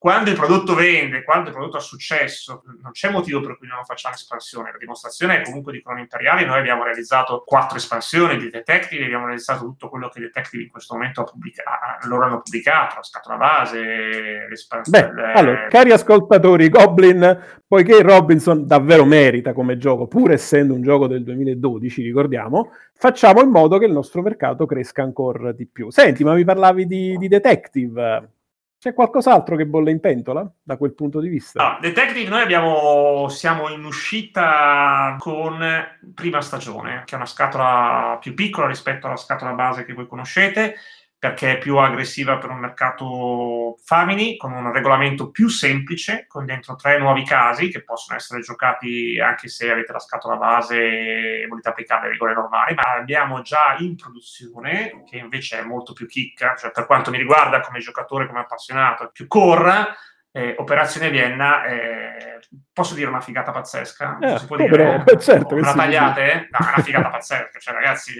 E: quando il prodotto vende, quando il prodotto ha successo, non c'è motivo per cui non facciamo espansione. La dimostrazione è comunque di Crono Imperiali. Noi abbiamo realizzato quattro espansioni di Detective, abbiamo realizzato tutto quello che Detective in questo momento ha pubblicato, loro hanno pubblicato, la scatola base,
A: l'espansione. Beh, allora, cari ascoltatori, Goblin, poiché Robinson davvero merita come gioco, pur essendo un gioco del 2012, ricordiamo, facciamo in modo che il nostro mercato cresca ancora di più. Senti, ma mi parlavi di, di Detective. C'è qualcos'altro che bolle in pentola da quel punto di vista?
E: No, Detective noi abbiamo, siamo in uscita con prima stagione, che è una scatola più piccola rispetto alla scatola base che voi conoscete perché è più aggressiva per un mercato family, con un regolamento più semplice, con dentro tre nuovi casi che possono essere giocati anche se avete la scatola base e volete applicare le regole normali, ma abbiamo già in produzione, che invece è molto più chicca, cioè per quanto mi riguarda come giocatore, come appassionato, più corra, eh, Operazione Vienna, eh, posso dire una figata pazzesca?
A: Eh,
E: si può
A: dire?
E: Però,
A: eh, certo
E: una tagliate? No, una figata [LAUGHS] pazzesca, cioè ragazzi,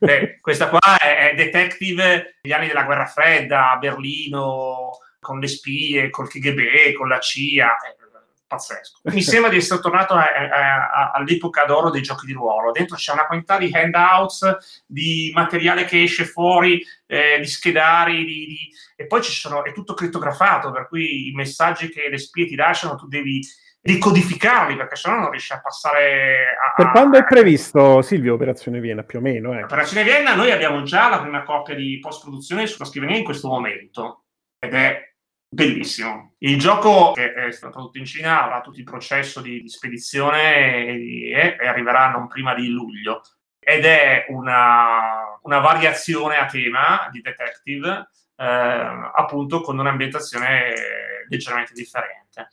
E: eh, questa qua è, è, detective degli anni della guerra fredda, a Berlino, con le spie, col KGB, con la CIA, eh, pazzesco. Mi sembra di essere tornato a, a, a, all'epoca d'oro dei giochi di ruolo. Dentro c'è una quantità di handouts, di materiale che esce fuori, eh, di schedari, di, di... e poi ci sono, è tutto crittografato, per cui i messaggi che le spie ti lasciano tu devi ricodificarli perché sennò non riesci a passare a...
A: Per quando è previsto, Silvio, Operazione Vienna, più o meno? Eh.
E: Operazione Vienna, noi abbiamo già la prima coppia di post-produzione sulla scrivania in questo momento ed è bellissimo. Il gioco che è stato prodotto in Cina avrà tutto il processo di, di spedizione e, e, arriverà non prima di luglio. Ed è una, una variazione a tema di Detective, eh, appunto con un'ambientazione leggermente differente.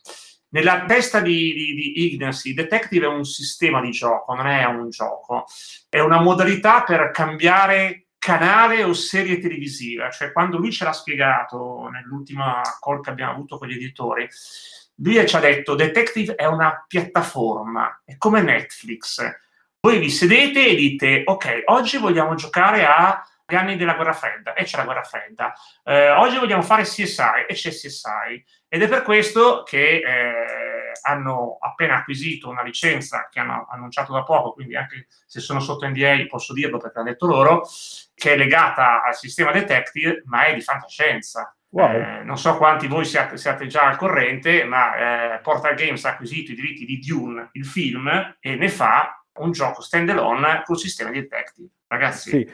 E: Nella testa di, di, di Ignacy, Detective è un sistema di gioco, non è un gioco, è una modalità per cambiare canale o serie televisiva, cioè quando lui ce l'ha spiegato nell'ultima call che abbiamo avuto con gli editori, lui ci ha detto Detective è una piattaforma, è come Netflix. Voi vi sedete e dite, ok, oggi vogliamo giocare agli anni della guerra fredda, e c'è la guerra fredda. Eh, oggi vogliamo fare CSI, e c'è CSI. Ed è per questo che eh, hanno appena acquisito una licenza che hanno annunciato da poco, quindi anche se sono sotto NDA posso dirlo perché hanno detto loro, che è legata al sistema Detective, ma è di fantascienza. Wow. Eh, non so quanti voi siate, siate, già al corrente, ma eh, Portal Games ha acquisito i diritti di Dune, il film, e ne fa un gioco standalone col sistema Detective. Ragazzi,
A: sì.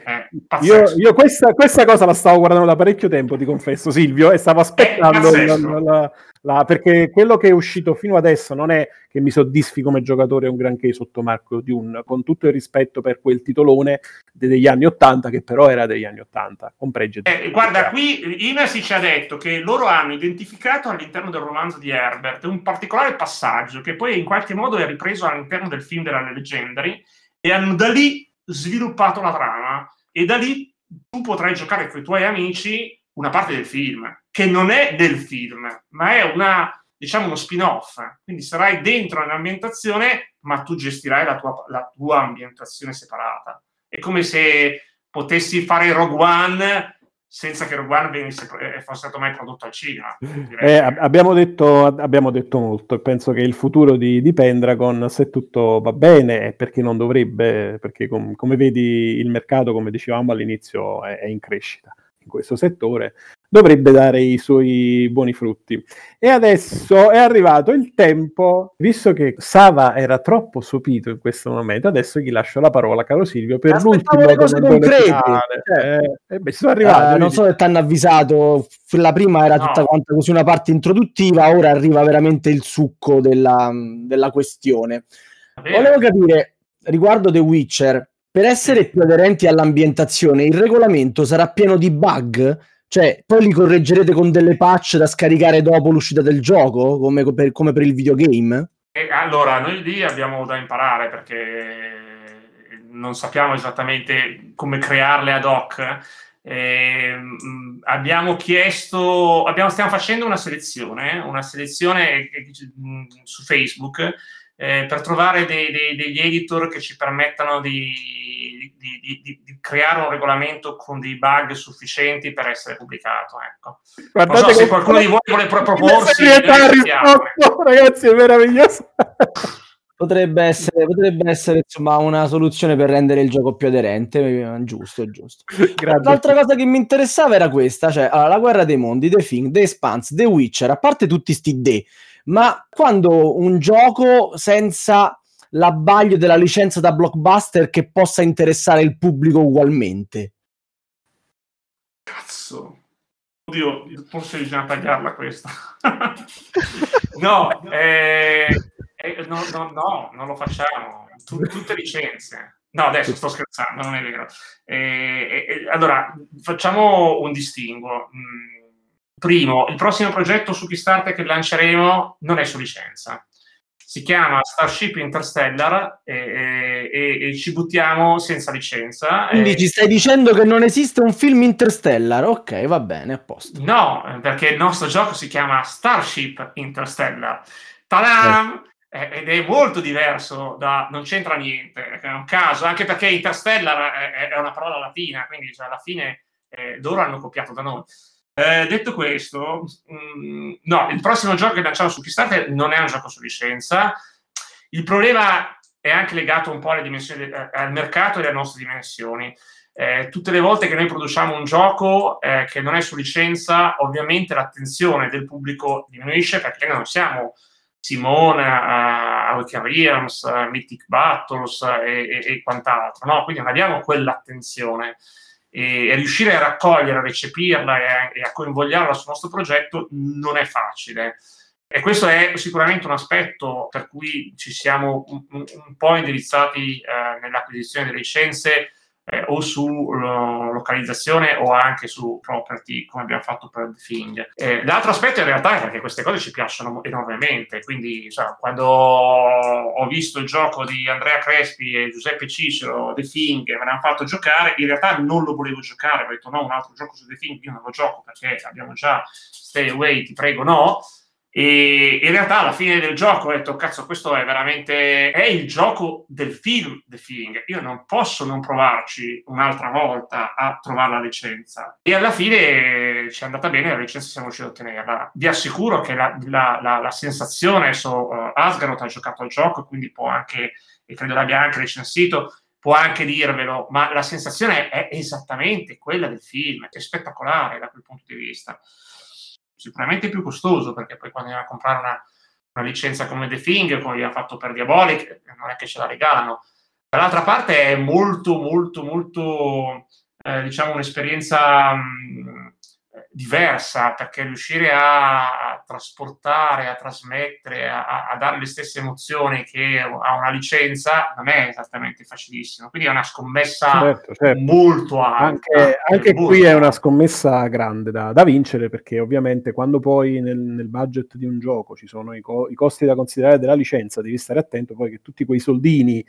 A: io, io questa, questa, cosa la stavo guardando da parecchio tempo, ti confesso, Silvio, e stavo aspettando la, la, la, perché quello che è uscito fino adesso non è che mi soddisfi come giocatore un granché sotto Marco Dune, con tutto il rispetto per quel titolone degli anni 80, che però era degli anni 80, con pregi.
E: Eh, guarda, qui Inesi ci ha detto che loro hanno identificato all'interno del romanzo di Herbert un particolare passaggio che poi in qualche modo è ripreso all'interno del film della Legendary e hanno da lì sviluppato la trama e da lì tu potrai giocare con i tuoi amici una parte del film, che non è del film, ma è una, diciamo, uno spin-off. Quindi sarai dentro un'ambientazione, ma tu gestirai la tua, la tua ambientazione separata. È come se potessi fare Rogue One senza che Rogue venisse, eh, fosse stato mai prodotto al cinema.
A: Eh, abbiamo, detto, abbiamo, detto, molto e penso che il futuro di, di, Pendragon, se tutto va bene, perché non dovrebbe, perché com, come vedi il mercato, come dicevamo all'inizio, è, è in crescita in questo settore dovrebbe dare i suoi buoni frutti. E adesso è arrivato il tempo, visto che Sava era troppo sopito in questo momento, adesso gli lascio la parola, caro Silvio, per
D: Aspettavo
A: l'ultimo
D: cose concrete. Eh, eh, beh, sono arrivato. Uh, non so se ti hanno avvisato, la prima era tutta no. quanta così una parte introduttiva, ora arriva veramente il succo della, della questione. Volevo capire, riguardo The Witcher, per essere più aderenti all'ambientazione, il regolamento sarà pieno di bug? Cioè, poi li correggerete con delle patch da scaricare dopo l'uscita del gioco, come per, come per il videogame?
E: E allora, noi lì abbiamo da imparare perché non sappiamo esattamente come crearle ad hoc. Eh, abbiamo chiesto, abbiamo, stiamo facendo una selezione, una selezione su Facebook eh, per trovare dei, dei, degli editor che ci permettano di, di, di, di, creare un regolamento con dei bug sufficienti per essere pubblicato. Ecco. Guardate non so se qualcuno di voi vuole proporsi.
A: Ragazzi, è meraviglioso.
D: Potrebbe essere, potrebbe essere insomma una soluzione per rendere il gioco più aderente. Giusto, giusto. L'altra cosa che mi interessava era questa: cioè allora, la guerra dei mondi, The Thing, The Expanse, The Witcher, a parte tutti sti D, ma quando un gioco senza l'abbaglio della licenza da blockbuster che possa interessare il pubblico ugualmente.
E: Cazzo. Oddio, forse bisogna tagliarla questa. [LAUGHS] no, eh, eh, no, no, no, non lo facciamo. T- tutte licenze. No, adesso sto scherzando, non è vero. Eh, eh, allora, facciamo un distinguo. Mm, primo, il prossimo progetto su Kickstarter che lanceremo non è su licenza si chiama Starship Interstellar e, e, e, ci buttiamo senza licenza.
D: Quindi
E: e...
D: ci stai dicendo che non esiste un film Interstellar? Ok, va bene, a posto.
E: No, perché il nostro gioco si chiama Starship Interstellar. Tadam! Eh. Ed è molto diverso da... non c'entra niente, è un caso, anche perché Interstellar è, è una parola latina, quindi cioè, alla fine eh, loro hanno copiato da noi. Eh, detto questo, mh, mm, no, il prossimo gioco che lanciamo su Kickstarter non è un gioco su licenza. Il problema è anche legato un po' alle dimensioni, eh, al mercato e alle nostre dimensioni. Eh, tutte le volte che noi produciamo un gioco eh, che non è su licenza, ovviamente l'attenzione del pubblico diminuisce perché noi non siamo Simone, uh, Awaken Realms, uh, Mythic Battles uh, e, e, e, quant'altro, no? Quindi non abbiamo quell'attenzione e, riuscire a raccogliere, a recepirla e a, coinvolgerla sul nostro progetto non è facile. E questo è sicuramente un aspetto per cui ci siamo un, un po' indirizzati eh, nell'acquisizione delle licenze eh, o su lo, localizzazione o anche su property, come abbiamo fatto per The Thing. Eh, l'altro aspetto in realtà è che queste cose ci piacciono enormemente, quindi cioè, quando ho visto il gioco di Andrea Crespi e Giuseppe Cicero, The Thing, me l'hanno fatto giocare, in realtà non lo volevo giocare, ho detto no, un altro gioco su The Thing, io non lo gioco perché abbiamo già Stay Away, ti prego no, e in realtà alla fine del gioco ho detto, cazzo, questo è veramente è il gioco del film The Thing. Io non posso non provarci un'altra volta a trovare la licenza. E alla fine ci è andata bene, la licenza siamo riusciti a ottenerla. Vi assicuro che la, la, la, la sensazione, so, uh, Asgaroth ha giocato al gioco, quindi può anche, e credo l'abbia anche recensito, può anche dirvelo, ma la sensazione è esattamente quella del film, è spettacolare da quel punto di vista sicuramente più costoso perché poi quando andiamo a comprare una, una licenza come The Thing, come abbiamo fatto per Diabolic, non è che ce la regalano. Dall'altra parte è molto, molto, molto, eh, diciamo, un'esperienza mh, diversa perché riuscire a, a trasportare, a trasmettere, a, a, dare le stesse emozioni che a una licenza non è esattamente facilissimo. Quindi è una scommessa certo, certo. molto alta.
A: Anche, anche qui è una scommessa grande da, da, vincere perché ovviamente quando poi nel, nel budget di un gioco ci sono i, co- i costi da considerare della licenza, devi stare attento poi che tutti quei soldini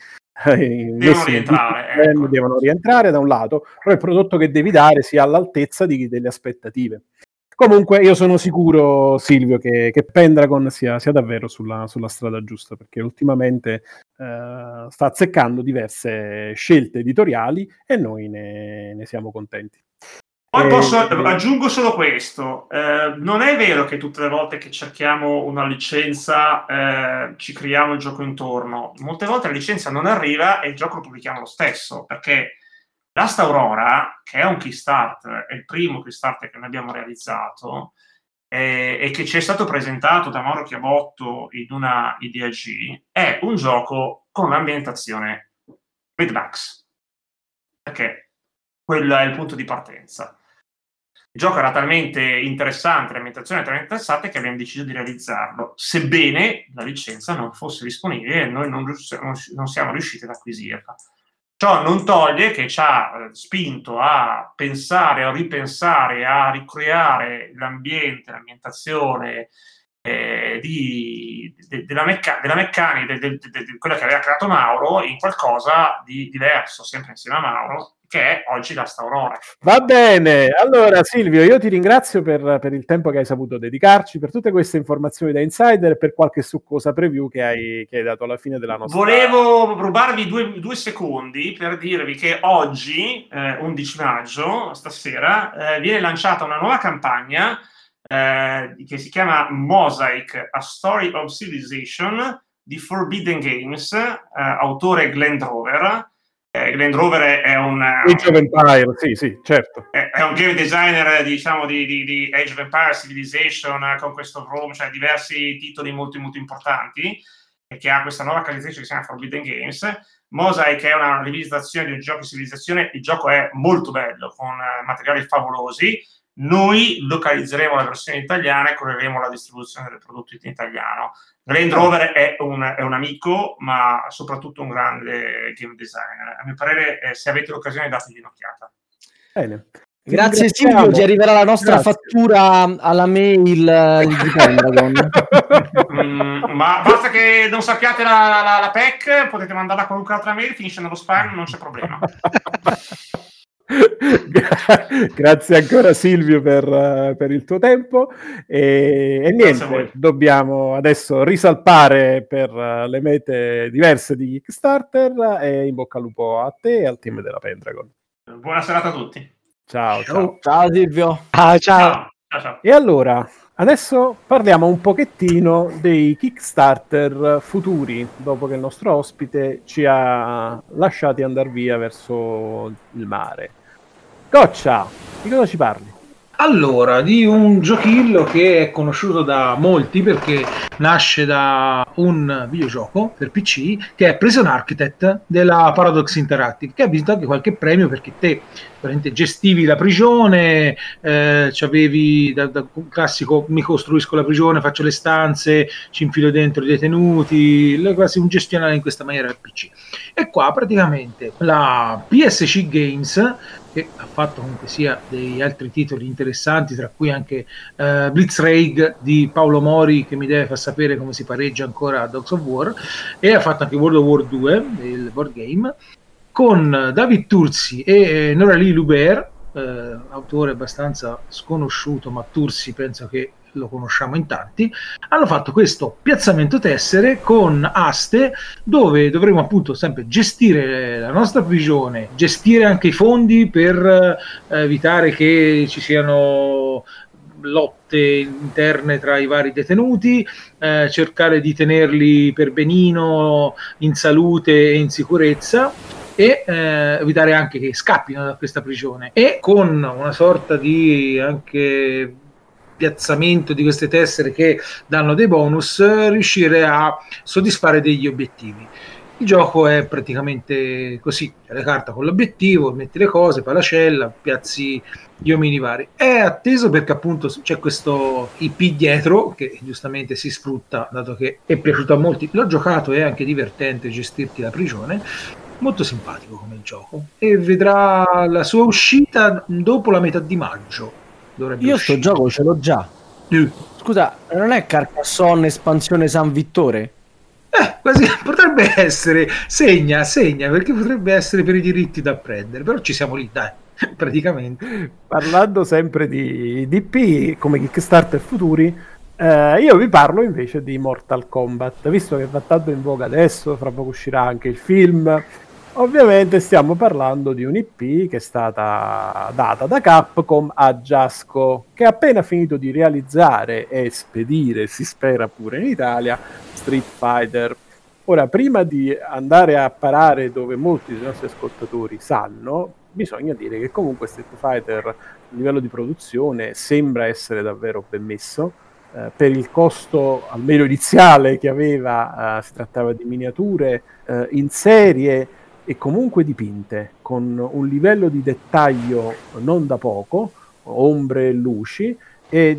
E: devono rientrare,
A: ecco. devono rientrare da un lato, però il prodotto che devi dare sia all'altezza di, delle aspettative. Comunque io sono sicuro, Silvio, che, che Pendragon sia, sia davvero sulla, sulla, strada giusta, perché ultimamente eh, sta azzeccando diverse scelte editoriali e noi ne, ne siamo contenti.
E: Poi eh, posso, aggiungo solo questo, eh, non è vero che tutte le volte che cerchiamo una licenza eh, ci creiamo il gioco intorno, molte volte la licenza non arriva e il gioco lo pubblichiamo lo stesso, perché Last Aurora, che è un Kickstarter, è il primo Kickstarter che noi abbiamo realizzato eh, e che ci è stato presentato da Mauro Chiabotto in una IDAG, è un gioco con l'ambientazione Redux, perché quello è il punto di partenza. Il gioco era talmente interessante, l'ambientazione era talmente interessante che abbiamo deciso di realizzarlo, sebbene la licenza non fosse disponibile e noi non, non siamo riusciti ad acquisirla. Ciò non toglie che ci ha eh, spinto a pensare, a ripensare, a ricreare l'ambiente, l'ambientazione eh, di, de, della, mecca, della, meccanica, di quella che aveva creato Mauro, in qualcosa di diverso, sempre insieme a Mauro, che è oggi la Staurora.
A: Va bene, allora Silvio, io ti ringrazio per, per, il tempo che hai saputo dedicarci, per tutte queste informazioni da insider e per qualche succosa preview che hai, che hai dato alla fine della nostra...
E: Volevo rubarvi due, due secondi per dirvi che oggi, eh, 11 maggio, stasera, eh, viene lanciata una nuova campagna eh, che si chiama Mosaic, A Story of Civilization di Forbidden Games, eh, autore Glenn Drover, eh, Glenn Rover è un
A: Age of Empire, sì, sì, certo.
E: È, è un game designer, diciamo, di, di, di, Age of Empire, Civilization, con questo Rome, cioè diversi titoli molto, molto importanti, e che ha questa nuova caratteristica che si chiama Forbidden Games. Mosaic è una rivisitazione di un gioco di civilizzazione, il gioco è molto bello, con materiali favolosi, noi localizzeremo la versione italiana e correremo la distribuzione del prodotto in italiano. Land Rover è un, è un, amico, ma soprattutto un grande game designer. A mio parere, eh, se avete l'occasione, dategli un'occhiata.
D: Bene. Grazie Silvio, ti arriverà la nostra Grazie. fattura alla mail eh, [LAUGHS] di Pentagon.
E: mm, ma basta che non sappiate la, la, la PEC, potete mandarla a qualunque altra mail, finisce nello spam, non c'è problema. [LAUGHS] [LAUGHS]
A: Grazie ancora Silvio per, per il tuo tempo e, e niente, dobbiamo adesso risalpare per le mete diverse di Kickstarter e in bocca al lupo a te e al team della Pendragon.
E: Buona serata a tutti.
A: Ciao, ciao.
D: Ciao Silvio.
C: Ah, ciao. ciao. ciao.
A: E allora, Adesso parliamo un pochettino dei Kickstarter futuri, dopo che il nostro ospite ci ha lasciati andare via verso il mare. Goccia, di cosa ci parli?
B: Allora, di un giochillo che è conosciuto da molti perché nasce da un videogioco per PC che è Prison Architect della Paradox Interactive, che ha vinto anche qualche premio perché te gestivi la prigione, eh, avevi da, da classico mi costruisco la prigione, faccio le stanze, ci infilo dentro i detenuti, quasi un gestionale in questa maniera del PC. E qua praticamente la PSC Games che ha fatto comunque sia degli altri titoli interessanti, tra cui anche uh, Blitzraig di Paolo Mori che mi deve far sapere come si pareggia ancora a Dogs of War. E ha fatto anche World of War 2, il board game, con David Turzi e eh, Noralie Lubert, eh, autore abbastanza sconosciuto, ma Tursi penso che lo conosciamo in tanti, hanno fatto questo piazzamento tessere con aste dove dovremo appunto sempre gestire la nostra prigione, gestire anche i fondi per eh, evitare che ci siano lotte interne tra i vari detenuti, eh, cercare di tenerli per benino, in salute e in sicurezza e eh, evitare anche che scappino da questa prigione. E con una sorta di anche piazzamento di queste tessere che danno dei bonus riuscire a soddisfare degli obiettivi. Il gioco è praticamente così, la carta con l'obiettivo, metti le cose, poi la cella, piazzi gli omini vari. È atteso perché appunto c'è questo IP dietro che giustamente si sfrutta, dato che è piaciuto a molti. L'ho giocato, è anche divertente gestirti la prigione. Molto simpatico come gioco e vedrà la sua uscita dopo la metà di maggio
D: Dovrebbe Io uscire. sto gioco ce l'ho già. Uh. Scusa, non è Carcassonne espansione San Vittore?
B: Eh, quasi [LAUGHS] potrebbe essere. Segna, segna, perché potrebbe essere per i diritti da prendere. Però ci siamo lì, dai, [LAUGHS] praticamente.
A: Parlando sempre di DP come Kickstarter futuri, eh, io vi parlo invece di Mortal Kombat, visto che va tanto in voga adesso, fra poco uscirà anche il film Ovviamente stiamo parlando di un'IP che è stata data da Capcom a Giasco, che ha appena finito di realizzare e spedire, si spera pure in Italia, Street Fighter. Ora, prima di andare a parare dove molti dei nostri ascoltatori sanno, bisogna dire che comunque Street Fighter a livello di produzione sembra essere davvero ben messo. Eh, per il costo almeno iniziale che aveva, eh, si trattava di miniature eh, in serie e comunque dipinte con un livello di dettaglio non da poco, ombre e luci, e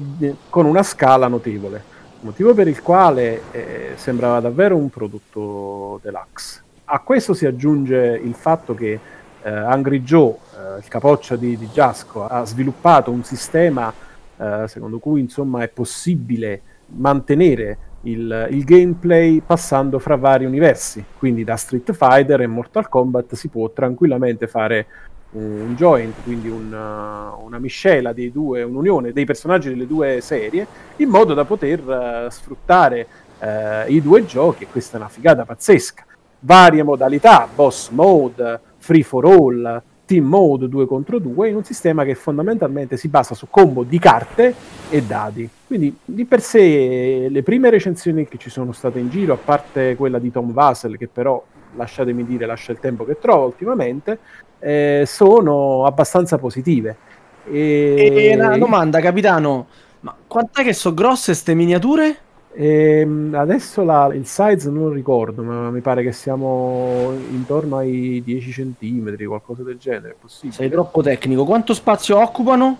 A: con una scala notevole. Motivo per il quale eh, sembrava davvero un prodotto deluxe. A questo si aggiunge il fatto che eh, Angry Joe, eh, il capoccia di, di Giasco, ha sviluppato un sistema eh, secondo cui insomma, è possibile mantenere il, il, gameplay passando fra vari universi. Quindi da Street Fighter e Mortal Kombat si può tranquillamente fare un joint, quindi un, una miscela dei due, un'unione dei personaggi delle due serie, in modo da poter uh, sfruttare uh, i due giochi. Questa è una figata pazzesca. Varie modalità, boss mode, free for all, team mode 2 contro 2 in un sistema che fondamentalmente si basa su combo di carte e dadi. Quindi di per sé le prime recensioni che ci sono state in giro, a parte quella di Tom Vassell, che però lasciatemi dire lascia il tempo che trova ultimamente, eh, sono abbastanza positive.
D: E... e una domanda, capitano, ma quant'è che sono grosse queste miniature?
A: E ehm, adesso la, il size non lo ricordo, ma mi pare che siamo intorno ai 10 cm, qualcosa del genere. Possibile.
D: Sei troppo tecnico. Quanto spazio occupano?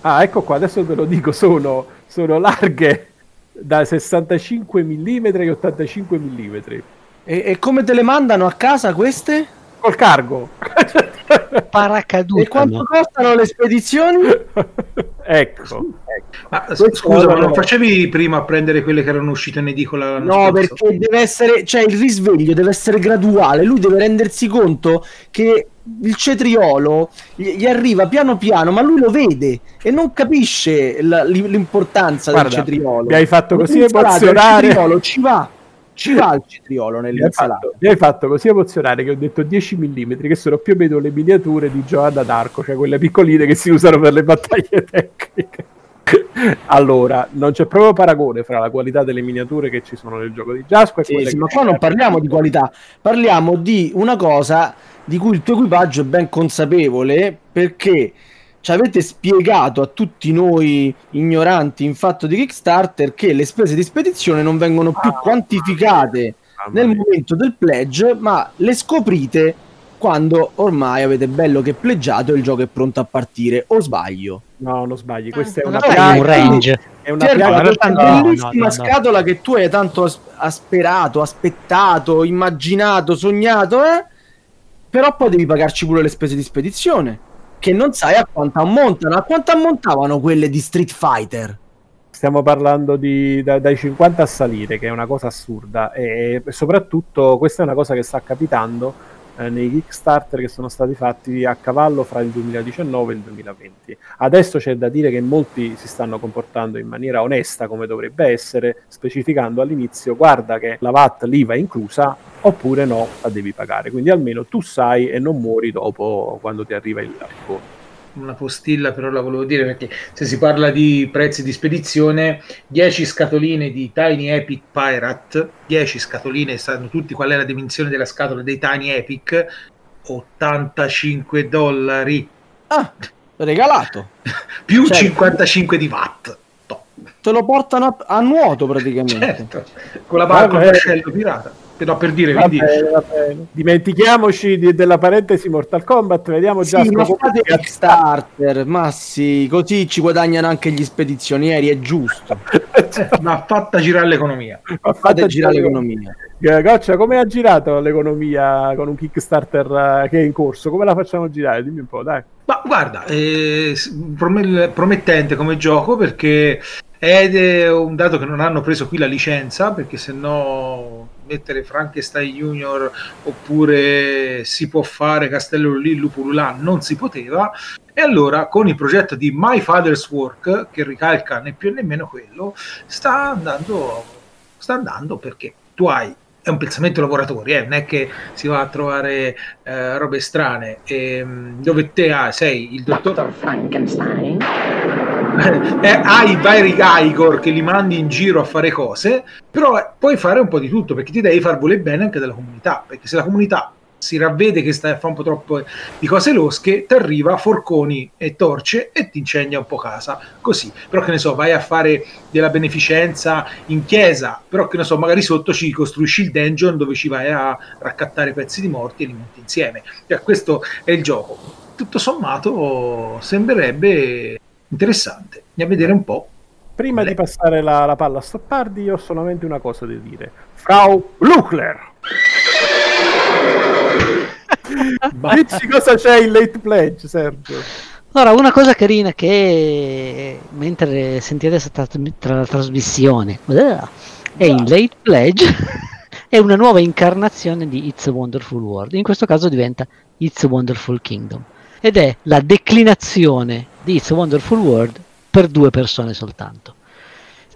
A: Ah, ecco qua, adesso te lo dico, sono, sono larghe da 65 mm e 85 mm.
D: E, e come te le mandano a casa queste?
A: Col cargo.
C: Paracaduta.
D: E quanto costano le spedizioni? [LAUGHS]
A: ecco.
B: Ma, scusa, ma non facevi prima a prendere quelle che erano uscite in edicola?
D: No, scorso? perché deve essere, cioè il risveglio deve essere graduale. Lui deve rendersi conto che il cetriolo gli arriva piano piano, ma lui lo vede e non capisce l'importanza Guarda, del cetriolo.
A: Mi hai fatto così emozionare.
D: Il cetriolo ci va ci va il cetriolo nell'insalata.
A: Mi hai fatto così emozionare che ho detto 10 mm, che sono più o meno le miniature di Giovanna d'Arco, cioè quelle piccoline che si usano per le battaglie [LAUGHS] tecniche. allora, non c'è proprio paragone fra la qualità delle miniature che ci sono nel gioco di Jasco e
D: sì, sì, ma qua non parliamo di qualità, parliamo di una cosa di cui il tuo equipaggio è ben consapevole perché ci avete spiegato a tutti noi ignoranti in fatto di Kickstarter che le spese di spedizione non vengono più quantificate nel momento del pledge, ma le scoprite quando ormai avete bello che pleggiato e il gioco è pronto a partire. O sbaglio?
A: No, non sbagli. Questa è una
C: No, è
A: piaga-
C: un range.
A: È una
D: Certo,
A: piaga-
C: no, no,
D: bellissima
C: no, no.
D: scatola che tu hai tanto as- asperato, aspettato, immaginato, sognato, eh? Però poi devi pagarci pure le spese di spedizione, che non sai a quanto ammontano. A quanto ammontavano quelle di Street Fighter?
A: Stiamo parlando di, da- dai 50 a salire, che è una cosa assurda. E soprattutto questa è una cosa che sta capitando eh, nei Kickstarter che sono stati fatti a cavallo fra il 2019 e il 2020. Adesso c'è da dire che molti si stanno comportando in maniera onesta come dovrebbe essere, specificando all'inizio guarda che la VAT l'IVA è inclusa oppure no, la devi pagare. Quindi almeno tu sai e non muori dopo quando ti arriva il conto.
B: Una postilla però la volevo dire perché se si parla di prezzi di spedizione 10 scatoline di Tiny Epic Pirate 10 scatoline sanno tutti qual è la dimensione della scatola dei Tiny Epic 85 dollari
D: Ah, regalato. [LAUGHS]
B: più
D: Certo.
B: 55 di watt Top.
D: Te lo portano a, a nuoto praticamente.
B: certo con la barca con vascello pirata però per dire
A: Va
B: quindi
A: bene, va bene. Dimentichiamoci di- della parentesi Mortal Kombat, vediamo già
D: Sì, ma fate Kickstarter, ma sì, così ci guadagnano anche gli spedizionieri, è giusto. [LAUGHS]
B: va fatta girare l'economia
A: Ma
D: Fate girare l'economia.
A: Eh, Goccia, come ha girato l'economia con un Kickstarter eh, che è in corso? Come la facciamo girare? Dimmi un po', dai.
B: Ma guarda, eh, promettente come gioco perché ed è un dato che non hanno preso qui la licenza perché se no mettere Frankenstein Junior oppure si può fare Castello lì Lupululà non si poteva e allora con il progetto di My Father's Work che ricalca né più né meno quello sta andando sta andando perché tu hai è un pensamento lavoratori, eh, non è che si va a trovare eh, robe strane ehm, dove te hai, sei il dottor
F: Dr. Frankenstein. [LAUGHS]
B: eh, hai vari Igor che li mandi in giro a fare cose, però puoi fare un po' di tutto perché ti devi far volere bene anche della comunità, perché se la comunità si ravvede che stai a fare un po' troppo di cose losche, ti arriva forconi e torce e ti incegna un po' casa, così. Però che ne so, vai a fare della beneficenza in chiesa, però che ne so, magari sotto ci costruisci il dungeon dove ci vai a raccattare pezzi di morti e li monti insieme. Cioè, questo è il gioco. Tutto sommato sembrerebbe interessante. Andiamo a vedere un po'.
A: Prima di passare la, la palla a Stoppardi, io ho solamente una cosa da dire. Frau Luchler! [LAUGHS] Dici cosa c'è in late pledge, Sergio?
C: Allora, una cosa carina che mentre questa tra- tra la trasmissione è in Late Pledge [LAUGHS] è una nuova incarnazione di It's a Wonderful World. In questo caso diventa It's a Wonderful Kingdom ed è la declinazione di It's a Wonderful World per due persone soltanto.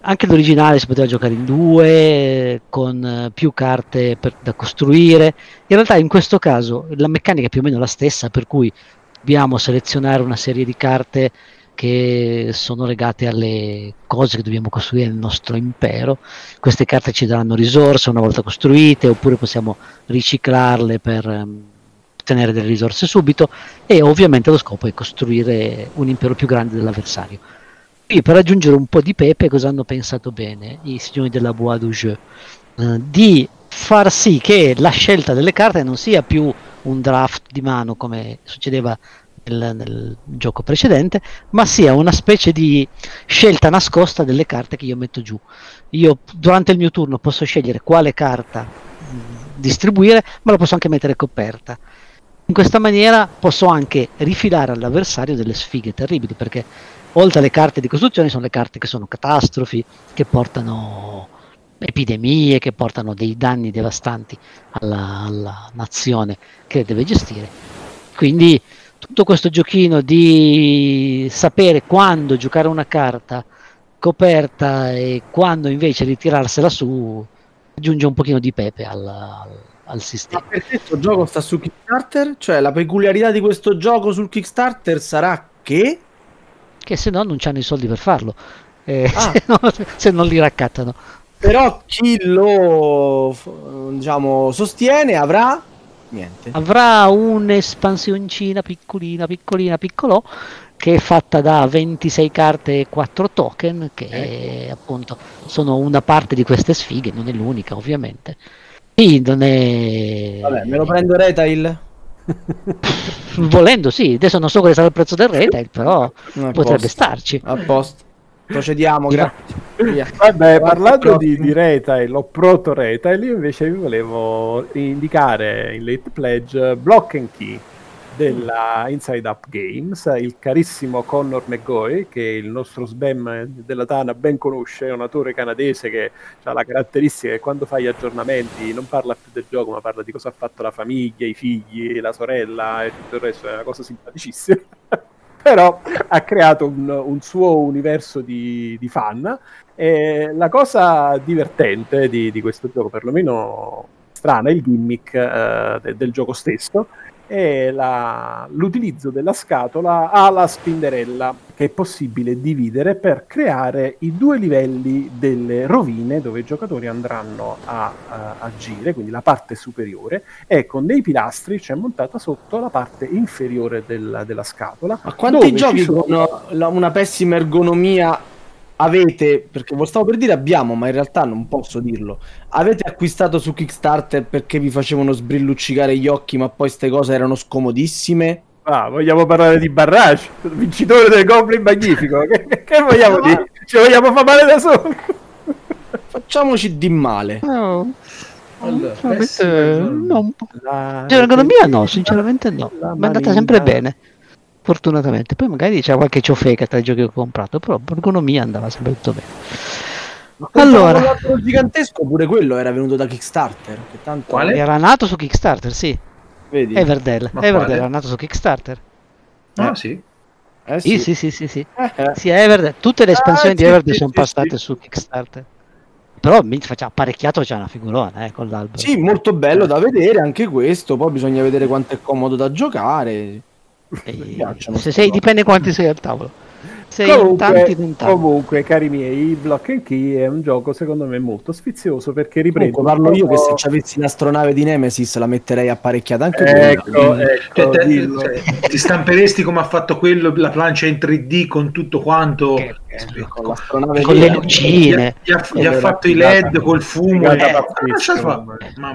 C: Anche l'originale si poteva giocare in due, con eh, più carte per- da costruire. In realtà in questo caso la meccanica è più o meno la stessa, per cui dobbiamo selezionare una serie di carte che sono legate alle cose che dobbiamo costruire nel nostro impero. Queste carte ci daranno risorse una volta costruite, oppure possiamo riciclarle per ehm, ottenere delle risorse subito. E ovviamente lo scopo è costruire un impero più grande dell'avversario. Qui per aggiungere un po' di pepe, cosa hanno pensato bene i signori della Bois du Jeu? Eh, di far sì che la scelta delle carte non sia più un draft di mano come succedeva nel, nel gioco precedente, ma sia una specie di scelta nascosta delle carte che io metto giù. Io durante il mio turno posso scegliere quale carta mh, distribuire, ma la posso anche mettere coperta. In questa maniera posso anche rifilare all'avversario delle sfighe terribili, perché oltre alle carte di costruzione sono le carte che sono catastrofi, che portano epidemie, che portano dei danni devastanti alla, alla nazione che deve gestire. Quindi tutto questo giochino di sapere quando giocare una carta coperta e quando invece ritirarsela su aggiunge un pochino di pepe al, al- al
D: Ma
C: sistema.
D: perché questo gioco sta su Kickstarter? Cioè, la peculiarità di questo gioco sul Kickstarter sarà che
C: Che se no non hanno i soldi per farlo. eh,
D: Ah. [LAUGHS]
C: se, no- se non li raccattano.
D: però chi lo diciamo sostiene avrà niente.
C: avrà un'espansioncina piccolina, piccolina, piccolò che è fatta da 26 carte e 4 token, che
B: Ecco.
C: appunto sono una parte di queste sfighe, non è l'unica ovviamente. Sì, non è...
D: Vabbè, me lo prendo retail?
C: Volendo sì, adesso non so quale sarà il prezzo del retail, però [LAUGHS]
D: A
C: potrebbe
D: posto.
C: starci.
D: A posto. Procediamo, grazie.
A: Vabbè, parlando di, di retail o proto retail, io invece vi volevo indicare in late pledge Block and Key della Inside Up Games, il carissimo Connor McGoy, che il nostro spam della Tana ben conosce, è un autore canadese che ha la caratteristica che quando fa gli aggiornamenti non parla più del gioco, ma parla di cosa ha fatto la famiglia, i figli, la sorella e tutto il resto, è una cosa simpaticissima. [LAUGHS] Però ha creato un, un suo universo di, di fan e la cosa divertente di, di questo gioco, perlomeno strana, è il gimmick eh, de- del gioco stesso, è la- l'utilizzo della scatola alla spinderella che è possibile dividere per creare i due livelli delle rovine dove i giocatori andranno a, a agire, quindi la parte superiore, e con dei pilastri c'è montata sotto la parte inferiore del- della scatola.
D: Ma quanti giochi
A: sono-
D: una pessima ergonomia avete? Perché lo stavo per dire abbiamo, ma in realtà non posso dirlo. Avete acquistato su Kickstarter perché vi facevano sbrilluccicare gli occhi, ma poi queste cose erano scomodissime?
A: Ah, vogliamo parlare di Barrage, vincitore del Goblin Magnifico. che, che- vogliamo dire? Ci vogliamo fare male da soli?
D: Facciamoci di male.
C: No,
B: Allora,
C: sinceramente
B: pessima
C: no.
A: La-
C: Cioè, l'ergonomia no, sinceramente no. Mi è andata sempre bene. Fortunatamente. Poi magari c'è qualche ciofeca tra i giochi che ho comprato, però l'ergonomia andava sempre tutto bene.
D: Ma
C: Allora.
D: allora, gigantesco pure quello era venuto da Kickstarter. Che tanto
B: Quale?
C: Era nato su Kickstarter, sì.
D: Vedi?
C: Everdell. Everdell era nato su Kickstarter.
B: Ah, sì.
D: Eh
C: Sì, sì, sì, sì, sì.
D: Eh, eh.
C: Sì, Everdell. Tutte le espansioni
A: Ah,
C: di
A: sì,
C: Everdell
A: sì,
C: sono
A: sì,
C: passate
A: sì.
C: su Kickstarter. Però mi faceva apparecchiato c'è una figurona, eh, con l'albero.
D: Sì, molto bello da vedere anche questo. Poi bisogna vedere quanto è comodo da giocare.
C: E- se sei, dipende quanti sei al tavolo. Sei in
A: Comunque,
C: tanti, non tanti.
A: comunque, cari miei, Block and Key è un gioco secondo me molto sfizioso perché riprende.
D: Comunque parlo io che se ci avessi l'astronave di Nemesis la metterei apparecchiata anche.
A: Ecco,
B: Cioè,
A: ecco,
B: te-
A: dillo.
B: cioè, ti stamperesti come ha fatto quello, la plancia in 3D con tutto quanto.
C: Che-
D: Eh, con l'astronave
C: con
D: lì,
C: le lucine.
B: Gli ha, gli ha fatto i LED col fumo. eh,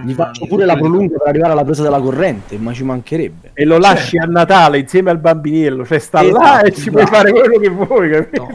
D: Gli faccio pure la prolunga per arrivare alla presa della corrente, ma ci mancherebbe.
A: E lo lasci a Natale insieme al bambinello, cioè sta
D: Esatto,
A: là e ci puoi
D: bravo.
A: fare quello che vuoi, capito?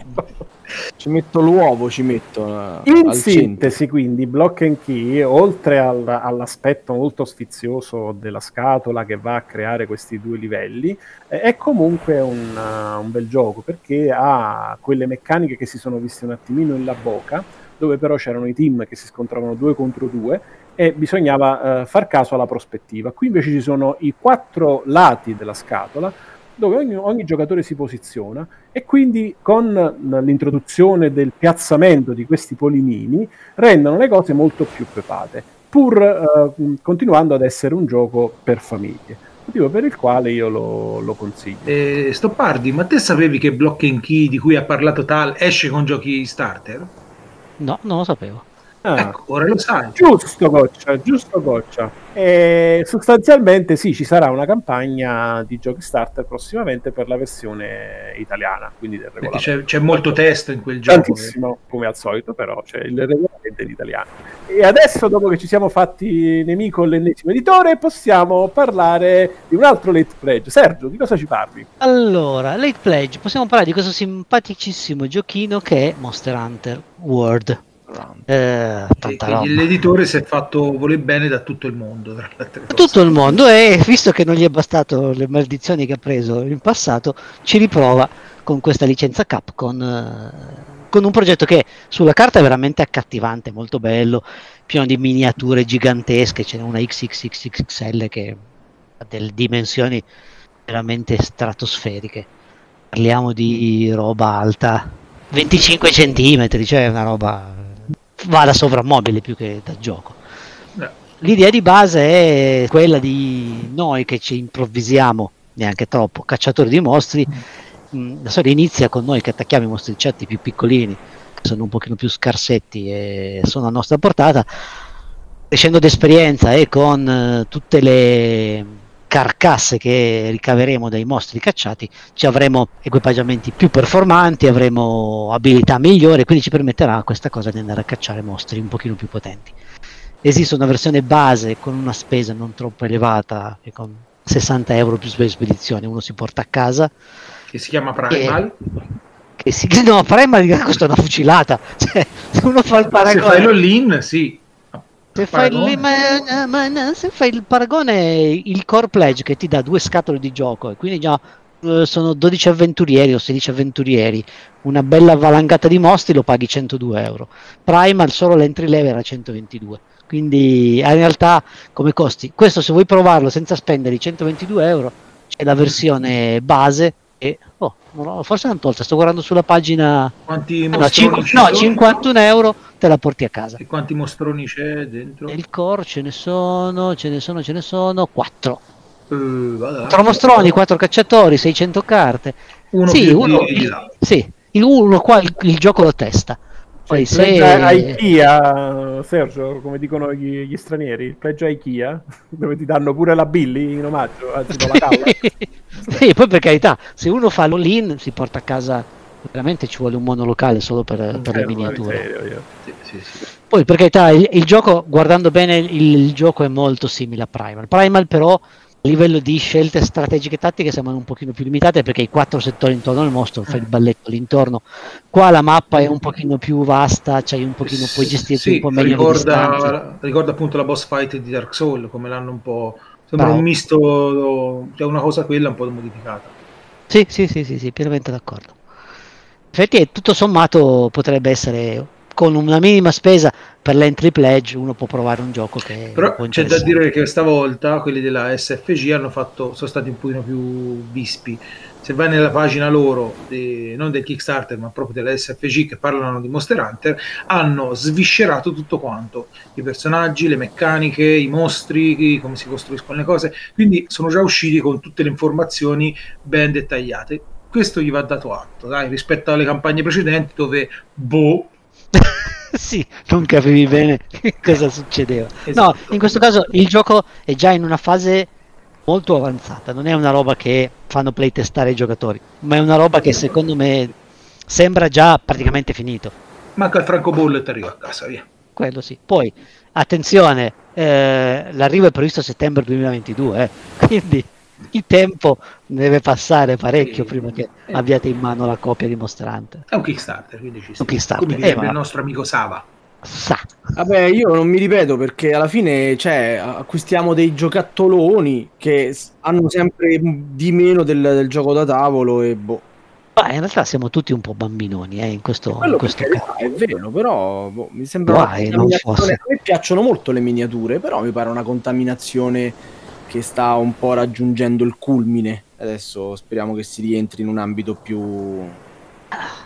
D: Ci metto l'uovo, ci metto eh,
A: In
D: al centro.
A: sintesi, quindi, Block and Key, oltre al- all'aspetto molto sfizioso della scatola che va a creare questi due livelli, eh, è comunque un, uh, un bel gioco perché ha quelle meccaniche che si sono viste un attimino in la bocca, dove però c'erano i team che si scontravano due contro due e bisognava eh, far caso alla prospettiva. Qui invece ci sono i quattro lati della scatola dove ogni, ogni giocatore si posiziona e quindi con l'introduzione del piazzamento di questi polimini rendono le cose molto più pepate, pur eh, continuando ad essere un gioco per famiglie, motivo per il quale io lo, lo consiglio.
B: Eh, Stoppardi, ma te sapevi che Block and Key di cui ha parlato Tal esce con giochi starter?
C: No, non lo sapevo.
A: Ah,
B: Ecco, ora lo sai.
A: Giusto Goccia, giusto Goccia. E sostanzialmente sì, ci sarà una campagna di giochi starter prossimamente per la versione italiana, quindi del regolamento.
B: c'è, c'è molto testo in quel gioco.
A: Tantissimo, come al solito, però c'è il regolamento in italiano. E adesso, dopo che ci siamo fatti nemico l'ennesimo editore, possiamo parlare di un altro late pledge. Sergio, di cosa ci parli?
C: Allora, Late Pledge, possiamo parlare di questo simpaticissimo giochino che è Monster Hunter World. Eh,
B: l'editore si è fatto voler bene da tutto il mondo. Cose.
C: Tutto il mondo e visto che non gli è bastato le maledizioni che ha preso in passato, ci riprova con questa licenza Capcom eh, con un progetto che sulla carta è veramente accattivante, molto bello, pieno di miniature gigantesche, ce n'è una XXXXL che ha delle dimensioni veramente stratosferiche. Parliamo di roba alta 25 centimetri, cioè una roba va da sovrammobile più che da gioco.
B: Eh,
C: L'idea di base è quella di noi che ci improvvisiamo, neanche troppo, cacciatori di mostri. Mm, La storia inizia con noi che attacchiamo i mostriciatti più piccolini, che sono un pochino più scarsetti e sono a nostra portata, crescendo d'esperienza e con eh, tutte le carcasse che ricaveremo dai mostri cacciati, ci avremo equipaggiamenti più performanti, avremo abilità migliori, quindi ci permetterà questa cosa di andare a cacciare mostri un pochino più potenti. Esiste una versione base con una spesa non troppo elevata, con 60 euro più spedizione, uno si porta a casa.
B: Che si chiama Primal.
C: Che, che si, [LAUGHS] no, Primal costa una fucilata. [LAUGHS] Cioè, se uno fa il paragone.
B: Se fai l'all-in, sì.
C: Se fai, il, ma, ma, se fai, il, paragone, il core pledge che ti dà due scatole di gioco e quindi già uh, sono 12 avventurieri o 16 avventurieri, una bella valangata di mostri lo paghi 102 euro. Primal solo l'entry level era 122. Quindi in realtà come costi, questo se vuoi provarlo senza spendere i 122 euro, c'è la versione base e oh, no, forse l'hanno tolta, sto guardando sulla pagina.
B: Quanti
C: no, cinqu- no 51 euro te la porti a casa.
B: E quanti mostroni c'è dentro?
C: Nel core ce ne sono, ce ne sono, ce ne sono 4.
B: Uh,
C: 4 mostroni, 4 cacciatori, 600 carte.
B: Uno
C: sì, uno,
B: di, di
C: sì, il uno qua il, il gioco lo testa.
A: Poi il se... IKEA, Sergio, come dicono gli, gli, stranieri, il pledge IKEA, [LAUGHS] dove ti danno pure la Billy in omaggio, anzi con la [LAUGHS]
C: sì, poi per carità, se uno fa l'all-in si porta a casa, veramente ci vuole un monolocale solo per, per le miniature. Serio, sì, sì, sì. Poi per carità, il, il, gioco, guardando bene, il, il gioco è molto simile a Primal. Primal però a livello di scelte strategiche e tattiche sembrano un pochino più limitate perché i quattro settori intorno al mostro, fai il balletto l'intorno. Qua la mappa è un pochino più vasta, c'hai un pochino, puoi gestirti
B: sì,
C: un po' meglio
B: ricorda, ricorda appunto la boss fight di Dark Souls, come l'hanno un po'... Sembra Bravo. un misto, cioè una cosa quella un po' modificata.
C: Sì, sì, sì, sì, sì pienamente d'accordo. Infatti tutto sommato potrebbe essere con una minima spesa per l'entry pledge uno può provare un gioco che
B: però c'è da dire che stavolta quelli della SFG hanno fatto sono stati un pochino più vispi. Se vai nella pagina loro di, non del Kickstarter ma proprio della SFG che parlano di Monster Hunter hanno sviscerato tutto quanto. I personaggi, le meccaniche, i mostri come si costruiscono le cose. Quindi sono già usciti con tutte le informazioni ben dettagliate. Questo gli va dato atto dai, rispetto alle campagne precedenti dove boh [LAUGHS]
C: sì, non capivi bene cosa succedeva. Esatto. No, in questo caso il gioco è già in una fase molto avanzata, non è una roba che fanno playtestare i giocatori, ma è una roba che secondo me sembra già praticamente finito.
B: Manca il francobollo e ti arriva a casa, via.
C: Quello sì. Poi, attenzione, eh, l'arrivo è previsto a settembre 2022, eh, quindi il tempo deve passare parecchio sì. prima che eh. abbiate in mano la copia dimostrante.
B: È un Kickstarter, quindi ci
C: un Kickstarter.
B: Come direbbe eh, il nostro amico Sava.
D: Sa. Vabbè, io non mi ripeto perché alla fine cioè, acquistiamo dei giocattoloni che hanno sempre di meno del, del gioco da tavolo e boh.
C: Ma in realtà siamo tutti un po' bambinoni eh, in questo, in questo caso.
D: È vero, però boh, mi sembra. Guai, a me piacciono molto le miniature, però mi pare una contaminazione che sta un po' raggiungendo il culmine. Adesso speriamo che si rientri in un ambito più.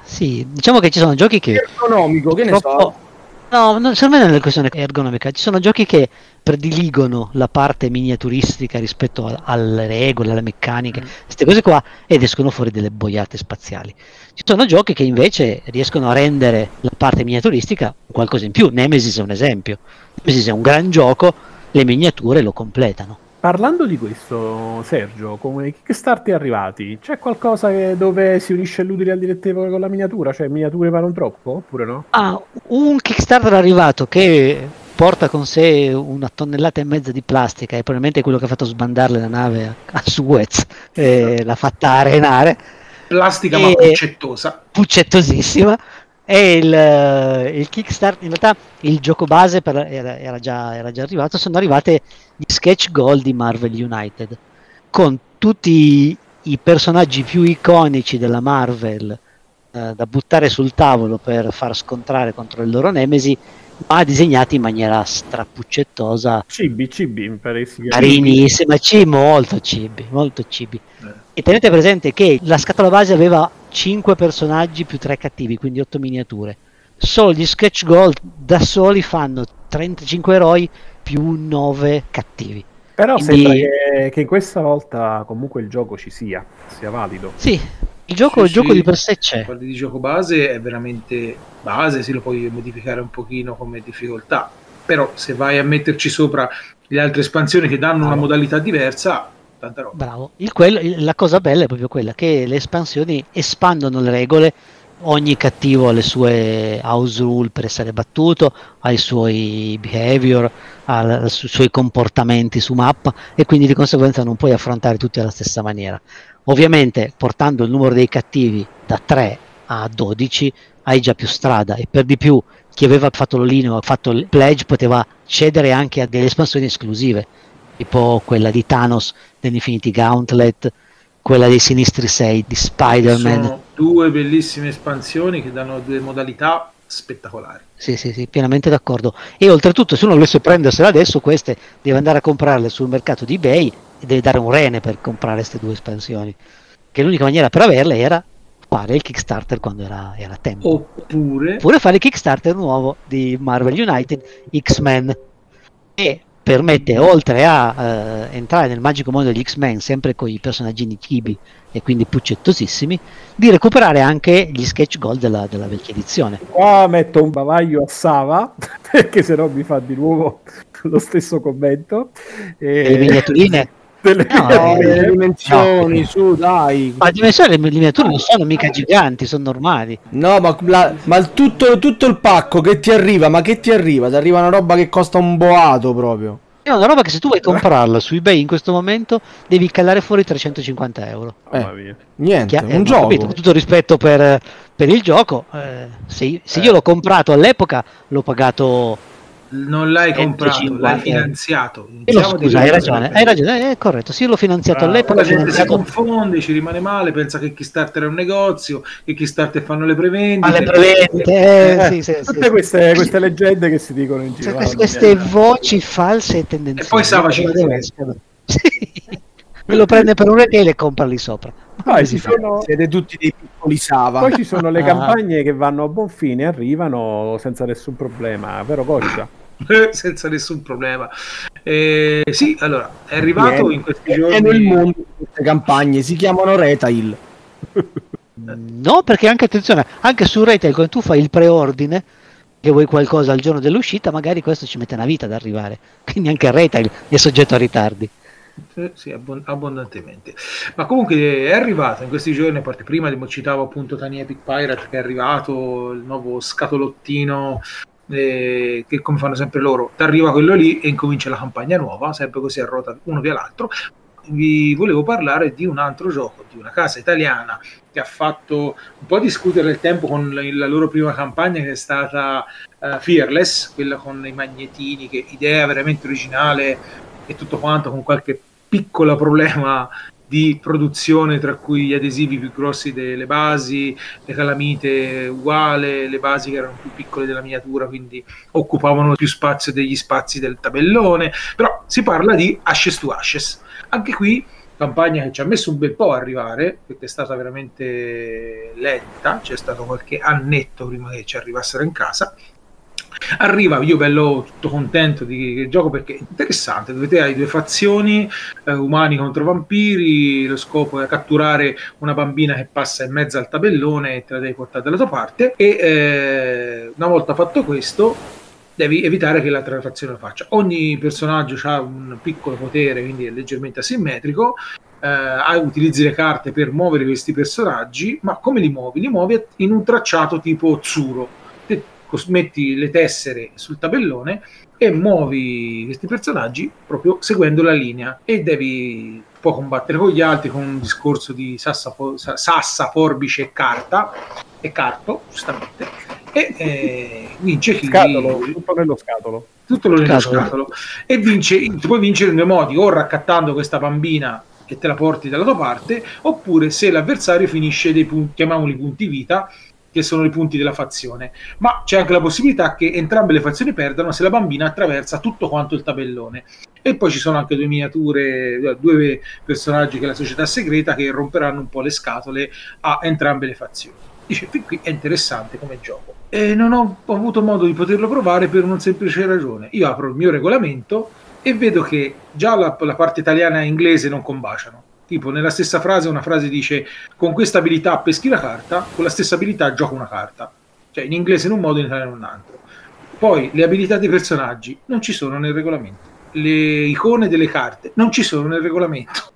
C: Sì, diciamo che ci sono giochi che.
D: Economico, che ne so.
C: No, no, secondo me non è una questione ergonomica. Ci sono giochi che prediligono la parte miniaturistica rispetto a, alle regole, alle meccaniche, queste mm. cose qua, ed escono fuori delle boiate spaziali. Ci sono giochi che invece riescono a rendere la parte miniaturistica qualcosa in più. Nemesis è un esempio. Nemesis è un gran gioco, le miniature lo completano.
A: Parlando di questo, Sergio, come Kickstarter arrivati, c'è qualcosa dove si unisce l'utile al direttevole con la miniatura? Cioè miniature vanno troppo oppure no?
C: Ah, un Kickstarter arrivato che porta con sé una tonnellata e mezza di plastica e probabilmente quello che ha fatto sbandarle la nave a, Suez e l'ha fatta arenare.
B: Plastica e... ma puccettosa.
C: Puccettosissima e il, eh, il Kickstarter, in realtà il gioco base per, era, era, già, era, già, arrivato, sono arrivate gli sketch goal di Marvel United. Con tutti i personaggi più iconici della Marvel eh, da buttare sul tavolo per far scontrare contro il loro nemesi ma disegnati in maniera strappuccettosa.
A: Cibi, cibi mi pare
C: carinissima, cibi, molto cibi molto cibi. Eh. e tenete presente che la scatola base aveva 5 personaggi più 3 cattivi, quindi 8 miniature. Solo gli sketch gold da soli fanno 35 eroi più 9 cattivi.
A: Però quindi... sembra che, che questa volta comunque il gioco ci sia, sia valido.
C: Sì, il gioco, sì, il gioco di per sé c'è.
B: Quello di gioco base è veramente base, si lo puoi modificare un pochino come difficoltà. Però se vai a metterci sopra le altre espansioni che danno una modalità diversa, tanta roba.
C: Bravo. Il quello- il- la cosa bella è proprio quella che le espansioni espandono le regole. Ogni cattivo ha le sue house rule per essere battuto, ha i suoi behavior, ha i suoi comportamenti su mappa e quindi di conseguenza non puoi affrontare tutti alla stessa maniera. Ovviamente portando il numero dei cattivi da 3 a 12 hai già più strada e per di più chi aveva fatto l'Olino, fatto il pledge poteva cedere anche a delle espansioni esclusive tipo quella di Thanos dell'Infinity Gauntlet, quella dei Sinistri 6 di Spider-Man.
B: Sono due bellissime espansioni che danno due modalità spettacolari.
C: Sì, sì, sì, pienamente d'accordo. E oltretutto, se uno volesse prendersele adesso, queste deve andare a comprarle sul mercato di eBay e deve dare un rene per comprare queste due espansioni. Che l'unica maniera per averle era fare il Kickstarter quando era, era tempo.
B: Oppure
C: Oppure fare il Kickstarter nuovo di Marvel United X-Men. E permette, oltre a eh, entrare nel magico mondo degli X-Men, sempre con i personaggini chibi e quindi puccettosissimi, di recuperare anche gli sketch gold della, della vecchia edizione.
A: Qua metto un bavaglio a Sava, [LAUGHS] perché sennò mi fa di nuovo lo stesso commento. E-
C: Le miniaturine
A: delle
C: No,
A: miniaturine.
D: Eh, le dimensioni, su, dai.
C: Ma le dimensioni delle miniature non sono mica giganti, sono normali.
D: No, ma, la- ma tutto, tutto il pacco che ti arriva, ma che ti arriva? Ti arriva una roba che costa un boato proprio.
C: È una roba che se tu vuoi comprarla su eBay in questo momento devi calare fuori 350 euro.
A: Mia.
D: Niente,
C: eh,
D: un
C: ho
D: gioco.
C: capito, con tutto rispetto per, per il gioco, eh, se, se io l'ho comprato all'epoca l'ho pagato...
B: non l'hai comprato,
C: 150
B: l'hai finanziato.
C: Lo
B: Iniziamo di
C: scusa, hai ragione, hai ragione, è corretto, sì, l'ho finanziato
B: Ah,
C: all'epoca.
B: la gente si
C: finanziato
B: confonde, ci rimane male, pensa che Kickstarter è un negozio, che Kickstarter fanno le prevendite.
C: alle prevendite, eh,
A: Eh,
C: sì, sì, sì,
A: tutte
C: sì.
A: queste, queste leggende che si dicono in giro.
C: Cioè, queste, queste voci false e tendenziali.
B: E poi Sava ci.
C: Sì. Me lo prende per un retail e compra lì sopra.
A: Poi
C: si
A: ci sono,
D: Siete tutti dei piccoli Sava.
A: poi ci sono le
C: Ah.
A: campagne che vanno a buon fine, arrivano senza nessun problema, vero Coccia? [LAUGHS]
B: senza nessun problema. Eh, sì, allora, è arrivato
D: Niente.
B: in questi
D: È nel
B: giorni...
D: mondo queste campagne, si chiamano retail. [LAUGHS]
C: No, perché anche attenzione, anche su retail quando tu fai il preordine che vuoi qualcosa al giorno dell'uscita, magari questo ci mette una vita ad arrivare. [LAUGHS] Quindi anche il retail è soggetto a ritardi.
B: Eh, Sì, abbon- abbondantemente. Ma comunque è arrivato in questi giorni, a parte prima mo citavo appunto Tiny Epic Pirate che è arrivato, il nuovo scatolottino eh, che come fanno sempre loro, ti arriva quello lì e incomincia la campagna nuova, sempre così a ruota uno via l'altro. Vi volevo parlare di un altro gioco, di una casa italiana che ha fatto un po' discutere il tempo con la, loro prima campagna che è stata eh, Fearless, quella con i magnetini, che idea veramente originale e tutto quanto con qualche piccolo problema di produzione tra cui gli adesivi più grossi delle basi, le calamite uguale, le basi che erano più piccole della miniatura, quindi occupavano più spazio degli spazi del tabellone, però si parla di Ashes to Ashes. Anche qui campagna che ci ha messo un bel po' a arrivare, perché è stata veramente lenta, c'è stato qualche annetto prima che ci arrivassero in casa. Arriva io bello tutto contento di gioco perché è interessante, dove te hai due fazioni, eh, umani contro vampiri, lo scopo è catturare una bambina che passa in mezzo al tabellone e te la devi portare dalla tua parte e eh, una volta fatto questo devi evitare che l'altra fazione lo faccia. Ogni personaggio ha un piccolo potere, quindi è leggermente asimmetrico, eh, utilizzi le carte per muovere questi personaggi, ma come li muovi? Li muovi in un tracciato tipo Tsuro. Metti le tessere sul tabellone e muovi questi personaggi proprio seguendo la linea e devi può combattere con gli altri con un discorso di sassa, sassa forbice e carta e carto giustamente e eh, vince chi
A: Scatolo, tutto nello scatolo.
B: tutto lo nello
C: Scatolo.
B: scatolo e vince, tu puoi vincere in due modi o raccattando questa bambina e te la porti dalla tua parte oppure se l'avversario finisce dei punti chiamiamoli punti vita che sono i punti della fazione. Ma c'è anche la possibilità che entrambe le fazioni perdano se la bambina attraversa tutto quanto il tabellone. E poi ci sono anche due miniature due personaggi che la società segreta che romperanno un po' le scatole a entrambe le fazioni. Dice fin qui è interessante come gioco. E non ho avuto modo di poterlo provare per una semplice ragione. Io apro il mio regolamento e vedo che già la, la parte italiana e inglese non combaciano tipo nella stessa frase una frase dice con questa abilità peschi la carta con la stessa abilità gioco una carta cioè in inglese in un modo in italiano in un altro. Poi le abilità dei personaggi non ci sono nel regolamento. Le icone delle carte non ci sono nel regolamento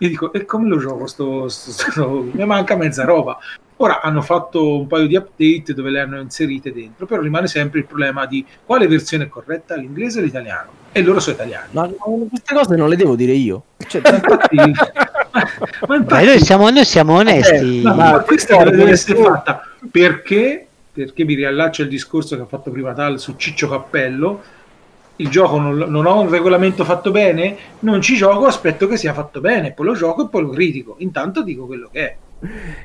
B: Io dico, e come lo gioco? Sto, sto, sto, mi manca mezza roba. Ora hanno fatto un paio di update dove le hanno inserite dentro, però rimane sempre il problema di quale versione è corretta, l'inglese o l'italiano. E loro sono italiani.
D: Ma ma queste cose non le devo dire io. Cioè,
B: Ma infatti, [LAUGHS] ma, infatti-
C: noi, siamo, noi siamo onesti.
B: No,
A: Ma
B: ma questa deve essere
A: tu-
B: fatta perché, perché mi riallaccia il discorso che ha fatto prima Tal su Ciccio Cappello. Il gioco non, non ho un regolamento fatto bene, non ci gioco, aspetto che sia fatto bene, poi lo gioco e poi lo critico. Intanto dico quello che è.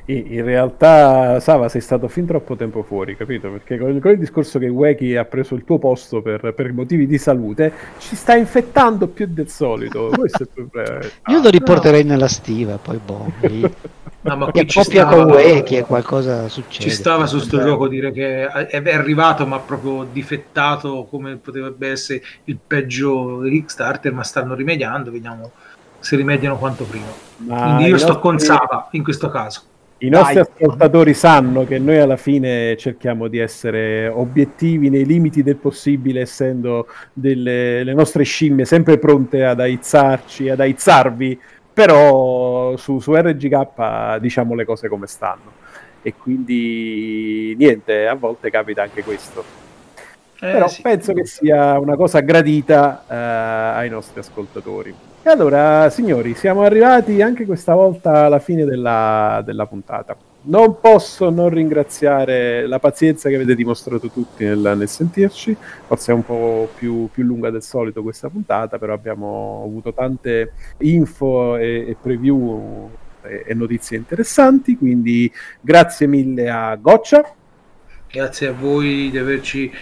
A: In realtà, Sava, sei stato fin troppo tempo fuori, capito? Perché con, con il discorso che Weki ha preso il tuo posto per, per motivi di salute, ci sta infettando più del solito. Questo è il problema.
C: Io lo riporterei nella stiva, poi boh. [LAUGHS]
B: No, ma
C: Che
B: qui ci stava,
C: con Weki e qualcosa succede.
B: ci stava su sto gioco dire che è è arrivato ma proprio difettato come potrebbe essere il peggio Kickstarter, ma stanno rimediando, vediamo se rimediano quanto prima.
A: Ma
B: Quindi io sto con
A: nostri-
B: Sava in questo caso.
A: I nostri
D: Dai.
A: ascoltatori sanno che noi alla fine cerchiamo di essere obiettivi nei limiti del possibile, essendo delle le nostre scimmie sempre pronte ad aizzarci, ad aizzarvi, però su, su RGK diciamo le cose come stanno. E quindi niente, a volte capita anche questo.
B: Eh,
A: Però
B: sì.
A: penso che sia una cosa gradita eh, ai nostri ascoltatori. E allora, signori, siamo arrivati anche questa volta alla fine della, della puntata. Non posso non ringraziare la pazienza che avete dimostrato tutti nel, nel sentirci. Forse è un po' più, più lunga del solito questa puntata, però abbiamo avuto tante info e, e preview e, e notizie interessanti. Quindi grazie mille a Goccia.
B: Grazie a voi di averci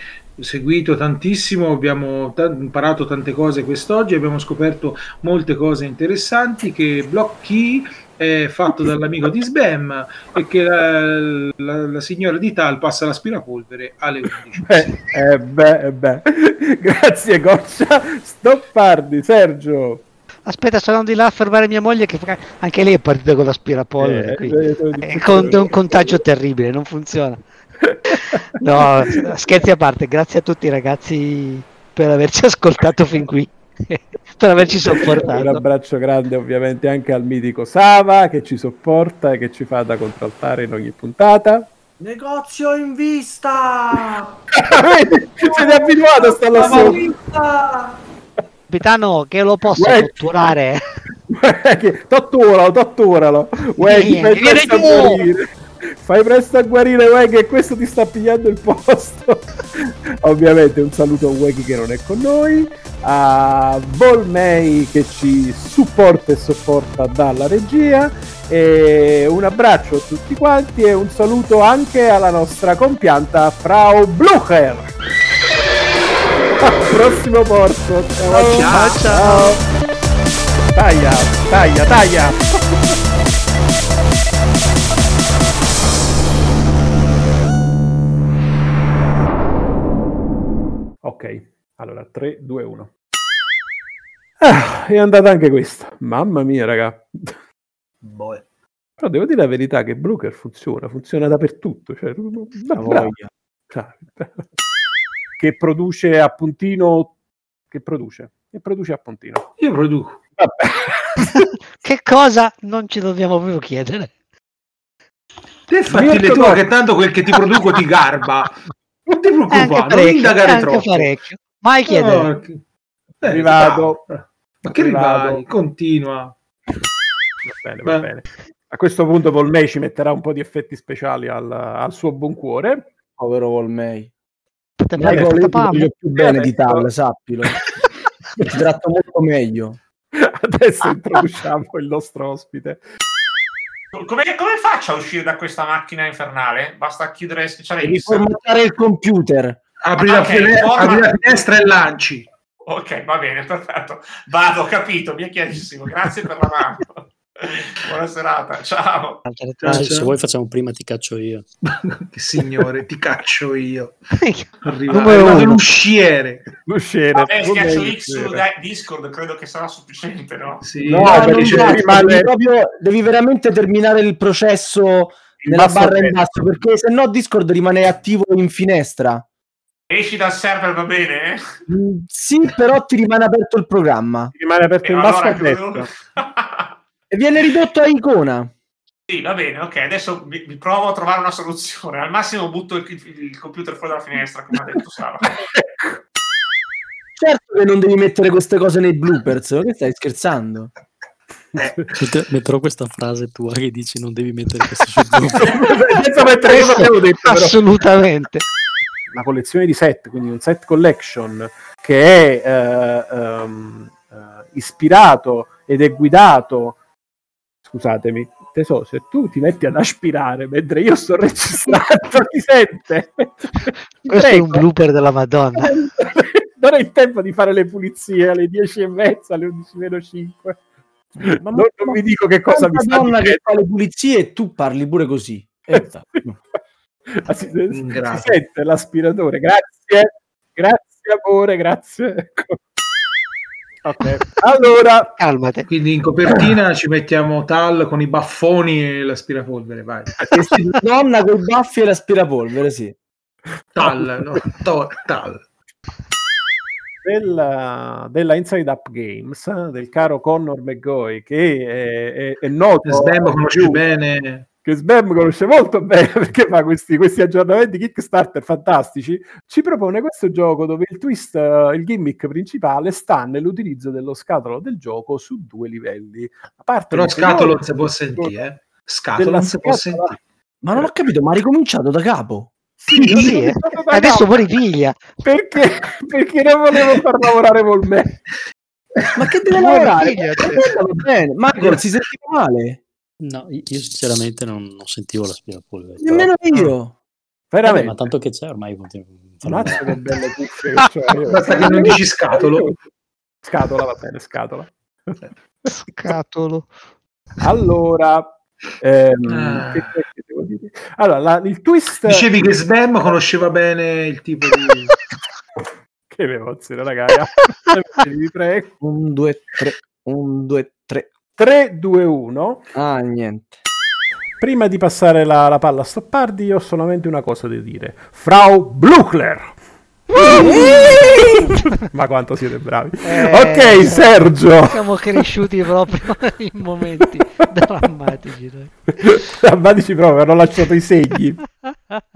B: seguito tantissimo, abbiamo ta- imparato tante cose quest'oggi, abbiamo scoperto molte cose interessanti che Block Key è fatto dall'amico di Sbam e che la, la- la signora di Tal passa l'aspirapolvere alle 11.
A: Beh, eh beh, eh beh. [LAUGHS] Grazie Goccia. Stoppardi, Sergio.
C: Aspetta, sono andato di là a fermare mia moglie che anche lei è partita con l'aspirapolvere.
A: Eh, eh, eh,
C: È con- è un contagio terribile, non funziona. [LAUGHS] No, scherzi a parte, grazie a tutti ragazzi per averci ascoltato fin qui, per averci
A: Un
C: sopportato.
A: abbraccio grande ovviamente anche al mitico Sava che ci sopporta e che ci fa da contraltare in ogni puntata.
D: Negozio in vista!
A: Siete abituati a stare
D: vista!
C: Capitano, che lo posso
A: Uè.
C: catturare?
A: Totturalo, [LAUGHS] totturalo. Uè,
C: Vieni,
A: fai
C: vieni
A: presto a
C: giù.
A: Fai presto a guarire, Uè, che questo ti sta pigliando il posto. [LAUGHS] Ovviamente un saluto a Weki che non è con noi, a Volmei che ci supporta e sopporta dalla regia, e un abbraccio a tutti quanti e un saluto anche alla nostra compianta Frau Blucher. Al [LAUGHS] prossimo porto. Ciao,
B: Ciao.
A: ciao. Taglia, taglia, taglia. Ok, allora 3, 2, 1. Ah, è andata anche questa. Mamma mia, raga.
B: Boh.
A: Però devo dire la verità che Brooker funziona, funziona dappertutto. Cioè,
D: La voglia.
A: Cioè, [LAUGHS] che produce a puntino. Che produce? Che produce a puntino.
B: Io produco.
A: Vabbè. [LAUGHS]
C: Che cosa non ci dobbiamo più chiedere?
B: Te fatti le tue che tanto quel che ti produco ti garba. [LAUGHS] Non ti preoccupare, non indagare
C: anche
B: troppo.
C: parecchio. Mai chiedere.
B: No, che- eh,
A: Arrivato.
B: bravo. Ma che
A: Arrivato.
B: rivali? Continua.
A: Va bene, va
B: Beh.
A: bene. A questo punto Volmei ci metterà un po' di effetti speciali al, al suo buon cuore.
D: Povero Volmei. Io voglio più bene di Tal, sappilo. [LAUGHS] ti tratto molto meglio.
A: Adesso introduciamo [LAUGHS] il nostro ospite.
E: Come, come faccio a uscire da questa macchina infernale? Basta chiudere Special
D: Devi formattare il computer.
B: Apri,
E: Ah,
B: la,
E: ok,
B: fine-
E: forma-
B: apri la finestra e lanci.
E: Ok, va bene, perfetto. Vado, ho capito, mi è chiarissimo. Grazie per la mano. [LAUGHS] [LAUGHS] Buona serata, ciao.
B: Ciao, ciao.
F: Se vuoi facciamo prima ti caccio io. [LAUGHS]
B: che signore, ti caccio io. [LAUGHS] Arriva,
C: uno.
B: l'usciere.
A: L'usciere.
E: Vabbè, schiaccio X su Discord, credo che sarà sufficiente, no?
B: Sì.
A: No,
D: No,
A: perché
D: basta,
A: rimane-
D: devi, proprio- devi veramente terminare il processo nella
A: basso a
D: barra in basso perché se no Discord rimane attivo in finestra.
E: Esci dal server, va bene?
D: Mm, Sì, però ti rimane aperto il programma.
A: Rimane aperto
E: E
A: in basso a
E: allora,
A: destra.
D: E viene ridotto a icona.
E: Sì, va bene, ok, adesso vi, vi provo a trovare una soluzione. Al massimo butto il, il computer fuori dalla finestra, come ha detto Sara. [LAUGHS]
D: Certo che non devi mettere queste cose nei bloopers, che stai scherzando?
F: Mette- Metterò questa frase tua che dici non devi mettere questo [LAUGHS]
A: detto, però.
C: Assolutamente.
A: una collezione di set, quindi un set collection che è eh, eh, ispirato ed è guidato. Scusatemi, tesoro, se tu ti metti ad aspirare mentre io sto registrando, ti sente? [LAUGHS] Ti
C: Questo è
A: prego.
C: un blooper della Madonna. [LAUGHS]
A: Non è il tempo di fare le pulizie alle 10 e mezza, alle 11 meno 5.
D: Ma
A: non, non vi dico che cosa mi sta
D: donna che
A: dicendo.
D: fa le pulizie e tu parli pure così.
A: Ah, [LAUGHS] si, si- si
B: Ingrato.
A: sente l'aspiratore, grazie, grazie amore, grazie. Ecco. Ok, [LAUGHS] allora,
C: Calmate.
B: Quindi in copertina [LAUGHS] ci mettiamo Tal con i baffoni e l'aspirapolvere, vai.
D: donna con i baffi e l'aspirapolvere, sì.
B: Tal, no? To- Tal.
A: della, della Inside Up Games, del caro Connor McGoy, che è, è- è noto,
B: Sbam conosci
A: più-
B: bene.
A: Che Sbam conosce molto bene [LAUGHS] perché fa questi, questi aggiornamenti Kickstarter fantastici, ci propone questo gioco dove il twist, eh, il gimmick principale sta nell'utilizzo dello scatolo del gioco su due livelli. A parte
B: Però scatolo non si può sentire, eh. Scatolo non si può
A: scatola-
B: sentire.
D: Ma non ho capito, ma ha ricominciato da capo.
A: Sì,
C: Sì, eh. Adesso poi ripiglia.
A: perché, perché non volevo far lavorare con me.
D: Ma che deve lavorare? Va bene. Michael, si sentiva male?
F: No, io io sinceramente non, non sentivo l'aspirapolvere.
D: Nemmeno io.
F: Vabbè,
A: Veramente.
F: ma tanto che c'è ormai continuo a farlo
A: Ammazza
F: vedere.
A: che belle cuffie [LAUGHS] io.
B: Basta che non dici scatolo.
A: Scatola, va bene, scatola.
C: Scatolo.
A: Allora, ehm,
B: Ah.
A: che, che devo dire? Allora, la- il twist
B: Dicevi che Sbam conosceva bene il tipo di... [LAUGHS]
A: che emozione, ragazzi. [LAUGHS] Vi prego.
D: Un, due, tre. Un, due, tre.
A: 3 2 1.
D: Ah, niente.
A: Prima di passare la, la palla a Stoppardi, io ho solamente una cosa da dire. Frau Bluchler. Ma quanto siete bravi.
C: Eh,
A: ok, Sergio.
C: Siamo cresciuti proprio [LAUGHS] in momenti drammatici.
A: Drammatici proprio, hanno lasciato i segni. [LAUGHS]